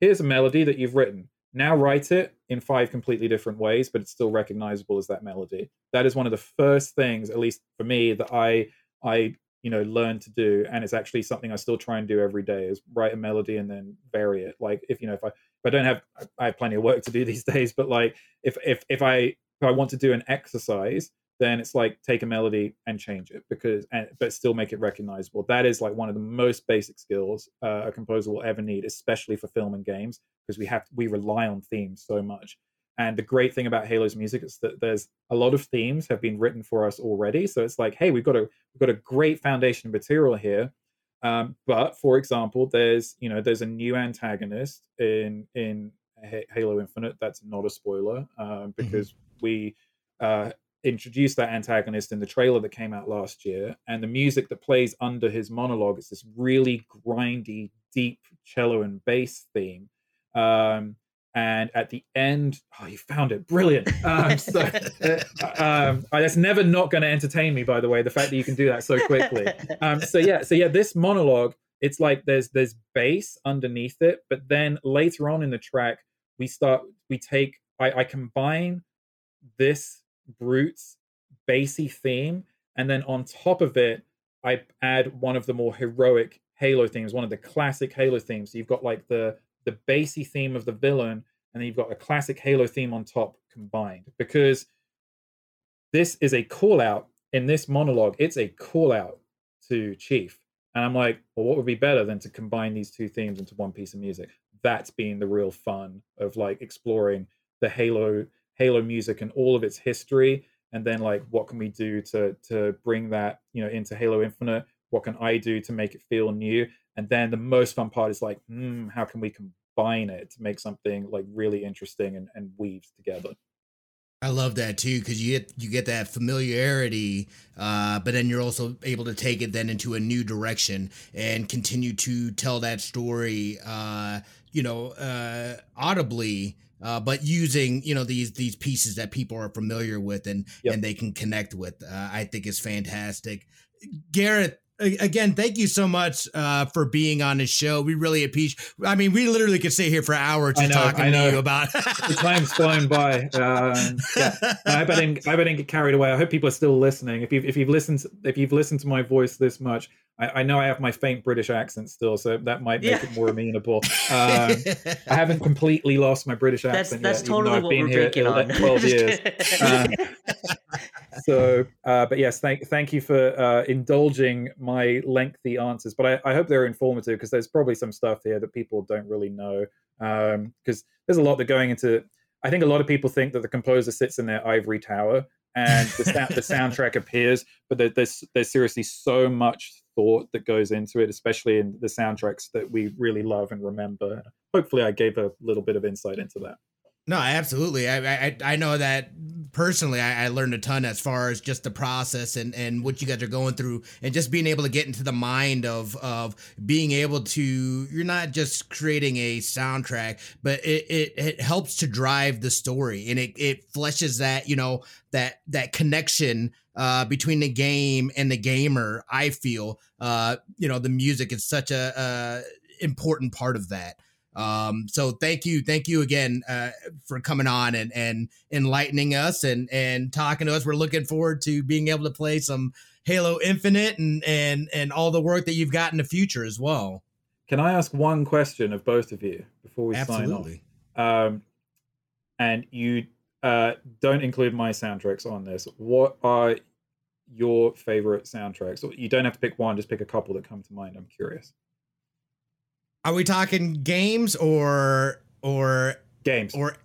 here's a melody that you've written. Now write it in five completely different ways, but it's still recognizable as that melody. That is one of the first things, at least for me, that I I you know learn to do and it's actually something i still try and do every day is write a melody and then vary it like if you know if i i don't have i have plenty of work to do these days but like if if if i if i want to do an exercise then it's like take a melody and change it because and, but still make it recognizable. That is like one of the most basic skills uh, a composer will ever need especially for film and games because we have we rely on themes so much. And the great thing about halo's music is that there's a lot of themes have been written for us already. So it's like hey we've got a we've got a great foundation material here um, but for example there's you know there's a new antagonist in in halo infinite that's not a spoiler um, mm-hmm. because mm-hmm. we uh, introduced that antagonist in the trailer that came out last year, and the music that plays under his monologue is this really grindy, deep cello and bass theme. Um, and at the end, oh, you found it brilliant. Um, so uh, um, that's never not going to entertain me. By the way, the fact that you can do that so quickly. Um, so yeah, so yeah, this monologue, it's like there's there's bass underneath it, but then later on in the track, we start we take I, I combine this Brute's bassy theme, and then on top of it, I add one of the more heroic Halo themes, one of the classic Halo themes. So you've got like the the bassy theme of the villain, and then you've got a classic Halo theme on top combined. Because this is a call out in this monologue. It's a call out to Chief. And I'm like, well, what would be better than to combine these two themes into one piece of music? That's been the real fun of like exploring the Halo Halo music and all of its history, and then like what can we do to to bring that you know into Halo Infinite? What can I do to make it feel new? And then the most fun part is like, mm, how can we combine it to make something like really interesting and, and weaves together? I love that too because you get you get that familiarity, uh, but then you're also able to take it then into a new direction and continue to tell that story, uh, you know, uh, audibly uh, but using you know these these pieces that people are familiar with and yep. and they can connect with, uh, I think is fantastic. Gareth, again, thank you so much uh, for being on the show. We really appreciate. I mean, we literally could stay here for hours know, talking to you about. the time's flown by. Um, yeah, I hope I didn't. I hope I didn't get carried away. I hope people are still listening. If you've if you've listened if you've listened to my voice this much, I, I know I have my faint British accent still, so that might make yeah. it more amenable. Um, I haven't completely lost my British accent that's, that's yet. Totally even though I've been here on. twelve years. Um, so, uh, but yes, thank thank you for uh, indulging my lengthy answers. But I, I hope they're informative because there's probably some stuff here that people don't really know. Because um, there's a lot that going into. I think a lot of people think that the composer sits in their ivory tower and the, the soundtrack appears, but there's there's seriously so much thought that goes into it, especially in the soundtracks that we really love and remember. Hopefully, I gave a little bit of insight into that. No, absolutely. I I, I know that personally. I, I, learned a ton as far as just the process and and what you guys are going through, and just being able to get into the mind of of being able to. You're not just creating a soundtrack, but it it, it helps to drive the story, and it it fleshes that you know that that connection uh, between the game and the gamer. I feel, uh, you know, the music is such a, a important part of that. Um, so thank you, thank you again uh, for coming on and and enlightening us and and talking to us. We're looking forward to being able to play some Halo Infinite and and and all the work that you've got in the future as well. Can I ask one question of both of you before we Absolutely. sign off? Um, and you uh, don't include my soundtracks on this. What are your favorite soundtracks? You don't have to pick one; just pick a couple that come to mind. I'm curious. Are we talking games or or games or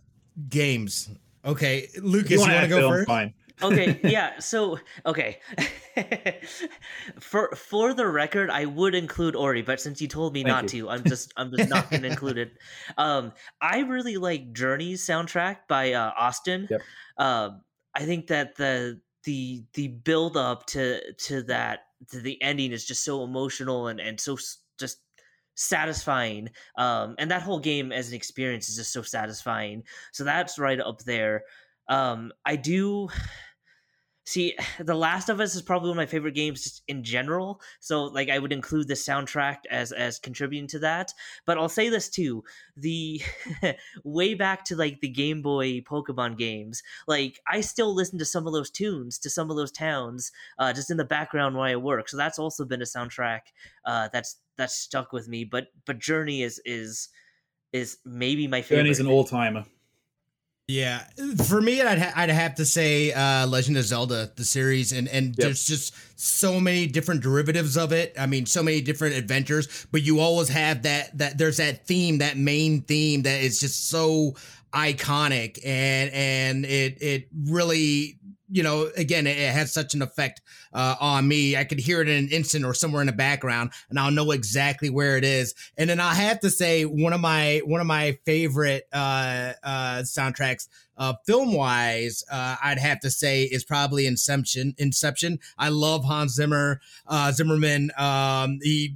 games? Okay, Lucas, you want to go first? Fine. okay, yeah. So, okay. for for the record, I would include Ori, but since you told me Thank not you. to, I'm just I'm just not going to include it. Um, I really like Journey's soundtrack by uh, Austin. Yep. Um, I think that the the the build up to to that to the ending is just so emotional and and so just satisfying. Um, and that whole game as an experience is just so satisfying. So that's right up there. Um, I do see the last of us is probably one of my favorite games in general so like i would include the soundtrack as as contributing to that. But i'll say this too the way back to like the game boy pokemon games like i still listen to some of those tunes to some of those towns uh, just in the background while i work so that's also been a soundtrack uh, that's that's stuck with me but but journey is is is maybe my favorite. journey's an all-timer yeah, for me, I'd ha- I'd have to say uh, Legend of Zelda, the series, and and yep. there's just so many different derivatives of it. I mean, so many different adventures, but you always have that that there's that theme, that main theme that is just so iconic, and and it it really you know, again, it, has such an effect uh, on me. I could hear it in an instant or somewhere in the background, and I'll know exactly where it is. And then I have to say, one of my one of my favorite uh, uh, soundtracks, uh, film wise, uh, I'd have to say is probably Inception. Inception. I love Hans Zimmer. Uh, Zimmerman. Um, he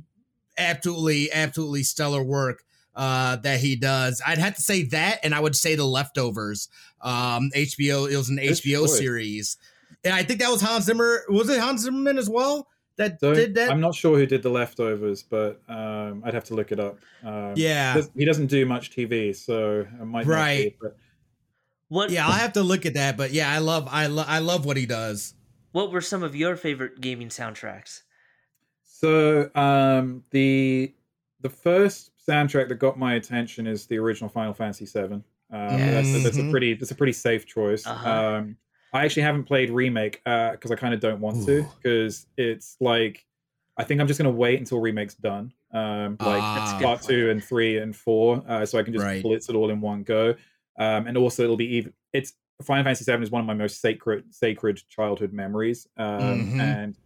absolutely, absolutely stellar work uh, that he does. I'd have to say that, and I would say The Leftovers. Um, HBO, it was an HBO series, and I think that was Hans Zimmer. Was it Hans Zimmerman as well? That Don't, did that. I'm not sure who did The Leftovers, but um, I'd have to look it up. Um, yeah, he doesn't do much TV, so I might right. Be, what? Yeah, I'll have to look at that. But yeah, I love, I love, I love what he does. What were some of your favorite gaming soundtracks? So um, the the first soundtrack that got my attention is the original Final Fantasy VII. Um, yes. that's, that's, a pretty that's a pretty safe choice. Uh-huh. Um, I actually haven't played remake because uh, I kind of don't want Ooh. to because it's like I think I'm just gonna wait until remake's done, um, like ah, part two and three and four, uh, so I can just right. blitz it all in one go. Um, and also it'll be even. It's Final Fantasy VII is one of my most sacred sacred childhood memories, um, mm-hmm. and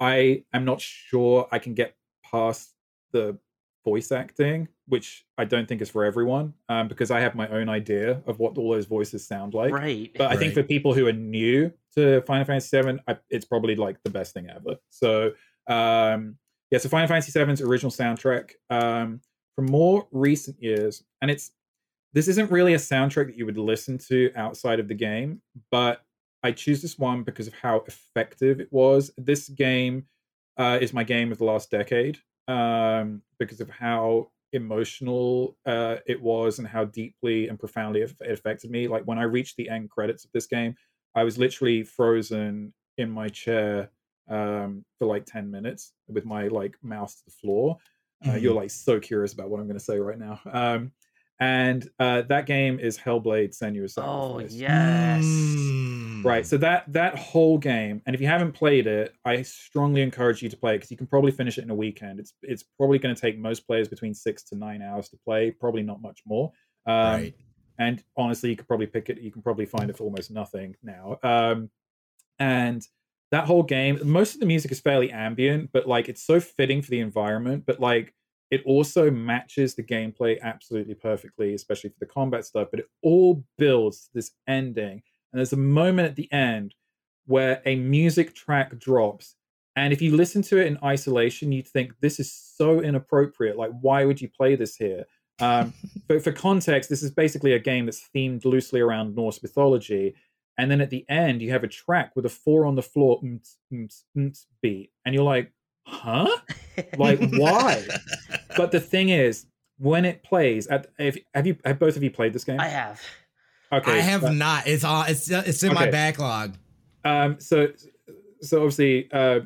I am not sure I can get past the voice acting, which I don't think is for everyone, um, because I have my own idea of what all those voices sound like. Right. But I right. think for people who are new to Final Fantasy VII, I, it's probably like the best thing ever. So um, yeah, so Final Fantasy VII's original soundtrack um, from more recent years, and it's this isn't really a soundtrack that you would listen to outside of the game, but I choose this one because of how effective it was. This game uh, is my game of the last decade um, because of how emotional uh, it was and how deeply and profoundly it affected me. Like when I reached the end credits of this game, I was literally frozen in my chair um, for like 10 minutes with my like mouse to the floor. Uh, mm-hmm. You're like so curious about what I'm going to say right now. Um, and uh, that game is Hellblade: Senua's oh, Sacrifice. Oh yes, mm. Right. So that that whole game, and if you haven't played it, I strongly encourage you to play it because you can probably finish it in a weekend. It's it's probably going to take most players between six to nine hours to play, probably not much more. Um, right. And honestly, you could probably pick it. You can probably find it for almost nothing now. Um, and that whole game, most of the music is fairly ambient, but like it's so fitting for the environment. But like it also matches the gameplay absolutely perfectly, especially for the combat stuff. But it all builds this ending, and there's a moment at the end where a music track drops. And if you listen to it in isolation, you'd think this is so inappropriate. Like, why would you play this here? Um, but for context, this is basically a game that's themed loosely around Norse mythology. And then at the end, you have a track with a four on the floor beat, and you're like, huh? Like, why? but the thing is, when it plays, at, if, have you have both of you played this game? I have. Okay, I have not. It's all it's it's in okay. my backlog. Um, so so obviously, uh,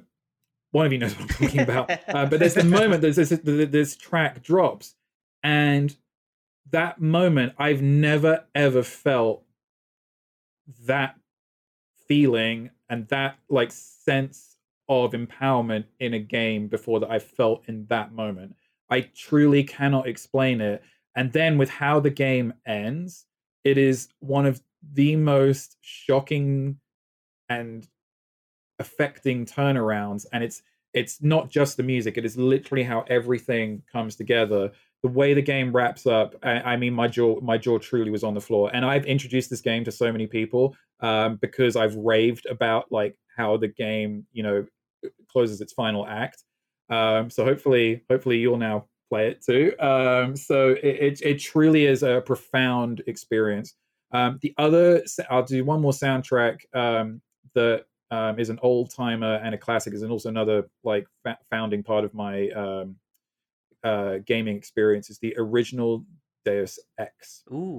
one of you knows what I'm talking about. Uh, but there's the moment there's this this track drops, and that moment I've never ever felt that feeling and that like sense of empowerment in a game before that I felt in that moment. I truly cannot explain it. And then with how the game ends, it is one of the most shocking and affecting turnarounds. And it's it's not just the music; it is literally how everything comes together. The way the game wraps up, I, I mean, my jaw my jaw truly was on the floor. And I've introduced this game to so many people um, because I've raved about like how the game, you know, closes its final act. Um, so hopefully, hopefully you'll now play it too. Um, so it, it, it truly is a profound experience. Um, the other, I'll do one more soundtrack um, that um, is an old timer and a classic, is also another like fa- founding part of my um, uh, gaming experience. Is the original Deus Ex. Ooh.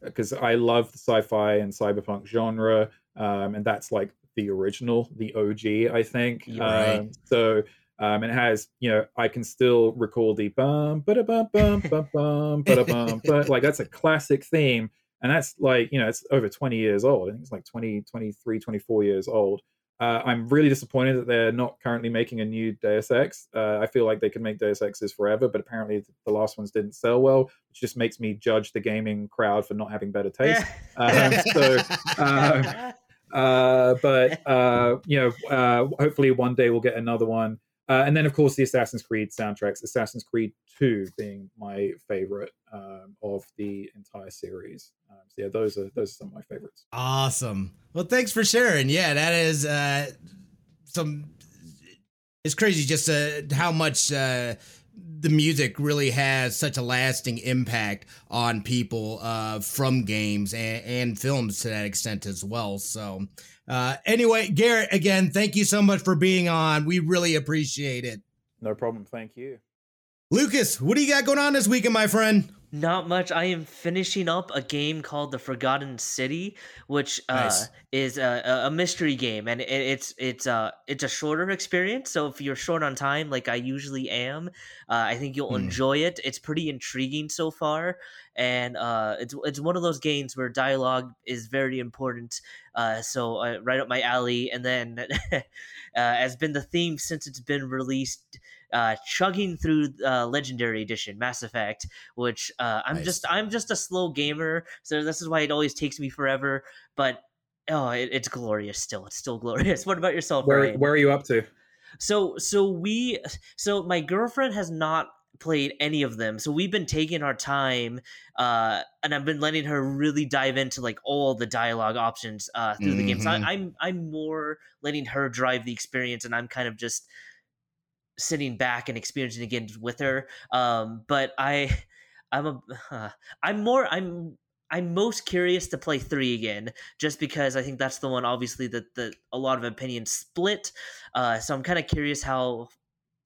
because uh, uh, I love the sci-fi and cyberpunk genre, um, and that's like the original, the OG, I think. Right. Um, so um, and it has, you know, I can still recall the bum, ba bum, bum, bum, bum, ba bum, but like that's a classic theme. And that's like, you know, it's over 20 years old. I think it's like 20, 23, 24 years old. Uh, I'm really disappointed that they're not currently making a new Deus Ex. Uh, I feel like they could make Deus Exes forever, but apparently the last ones didn't sell well, which just makes me judge the gaming crowd for not having better taste. um, so, uh, uh, but uh, you know, uh, hopefully one day we'll get another one. Uh, and then, of course, the Assassin's Creed soundtracks. Assassin's Creed Two being my favorite um, of the entire series. Um, so yeah, those are those are some of my favorites. Awesome. Well, thanks for sharing. Yeah, that is uh, some. It's crazy just uh, how much uh, the music really has such a lasting impact on people uh, from games and, and, films to that extent as well. So, uh, anyway, Garrett, again, thank you so much for being on. We really appreciate it. No problem. Thank you. Lucas, what do you got going on this weekend, my friend? Not much. I am finishing up a game called The Forgotten City, which uh, nice. is a, a, mystery game, and it, it's it's a uh, it's a shorter experience. So if you're short on time, like I usually am, uh, I think you'll mm. enjoy it. It's pretty intriguing so far, and uh, it's it's one of those games where dialogue is very important. Uh, so uh, right up my alley, and then has been the theme since it's been released uh, chugging through uh, Legendary Edition Mass Effect, which uh, I'm nice. just I'm just a slow gamer, so this is why it always takes me forever. But oh, it, it's glorious still. It's still glorious. What about yourself? Where Ryan? Where are you up to? So so we so my girlfriend has not played any of them so we've been taking our time uh and i've been letting her really dive into like all the dialogue options uh through mm-hmm. the game so I, am. I'm, I'm more letting her drive the experience and i'm kind of just sitting back and experiencing again with her. Um, but I, I'm a, uh, I'm more, I'm, I'm most curious to play three again, just because I think that's the one, obviously that the a lot of opinions split. Uh, so I'm kind of curious how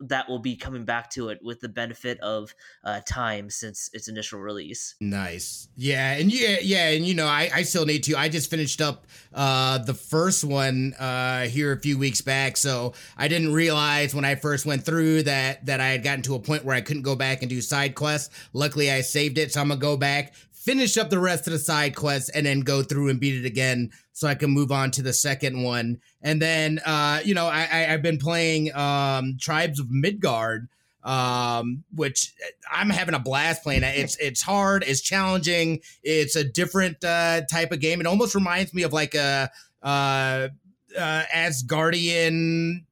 that will be coming back to it with the benefit of uh, time since its initial release. Nice, yeah, and yeah, yeah, and you know, I, I still need to. I just finished up uh, the first one uh, here a few weeks back, so I didn't realize when I first went through that that I had gotten to a point where I couldn't go back and do side quests. Luckily, I saved it, so I'm gonna go back, finish up the rest of the side quests, and then go through and beat it again so I can move on to the second one. And then, uh, you know, I, have been playing um, Tribes of Midgard, um, which I'm having a blast playing. It's it's hard, it's challenging, it's a different uh, type of game. It almost reminds me of like a uh, uh, Asgardian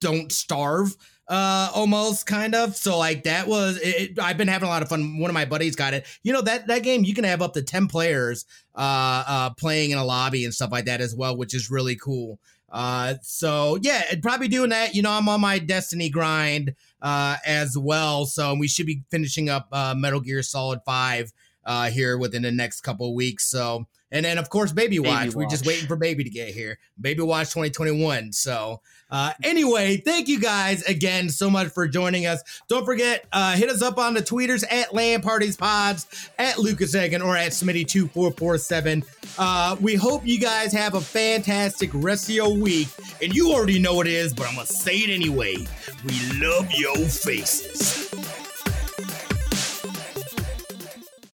Don't Starve uh almost kind of. So like that was it, i've been having a lot of fun. One of my buddies got it. You know that that game you can have up to 10 players uh uh playing in a lobby and stuff like that as well which is really cool. Uh so yeah probably doing that you know i'm on my destiny grind uh as well. So we should be finishing up uh metal gear solid 5 uh here within the next couple of weeks. So and then of course baby watch. baby watch. we're just waiting for baby to get here. Baby watch 2021 so uh, anyway, thank you guys again so much for joining us. Don't forget, uh, hit us up on the tweeters at LAN Parties Pods, at Lucas Egan, or at Smitty2447. Uh, we hope you guys have a fantastic rest of your week. And you already know what it is, but I'm going to say it anyway. We love your faces.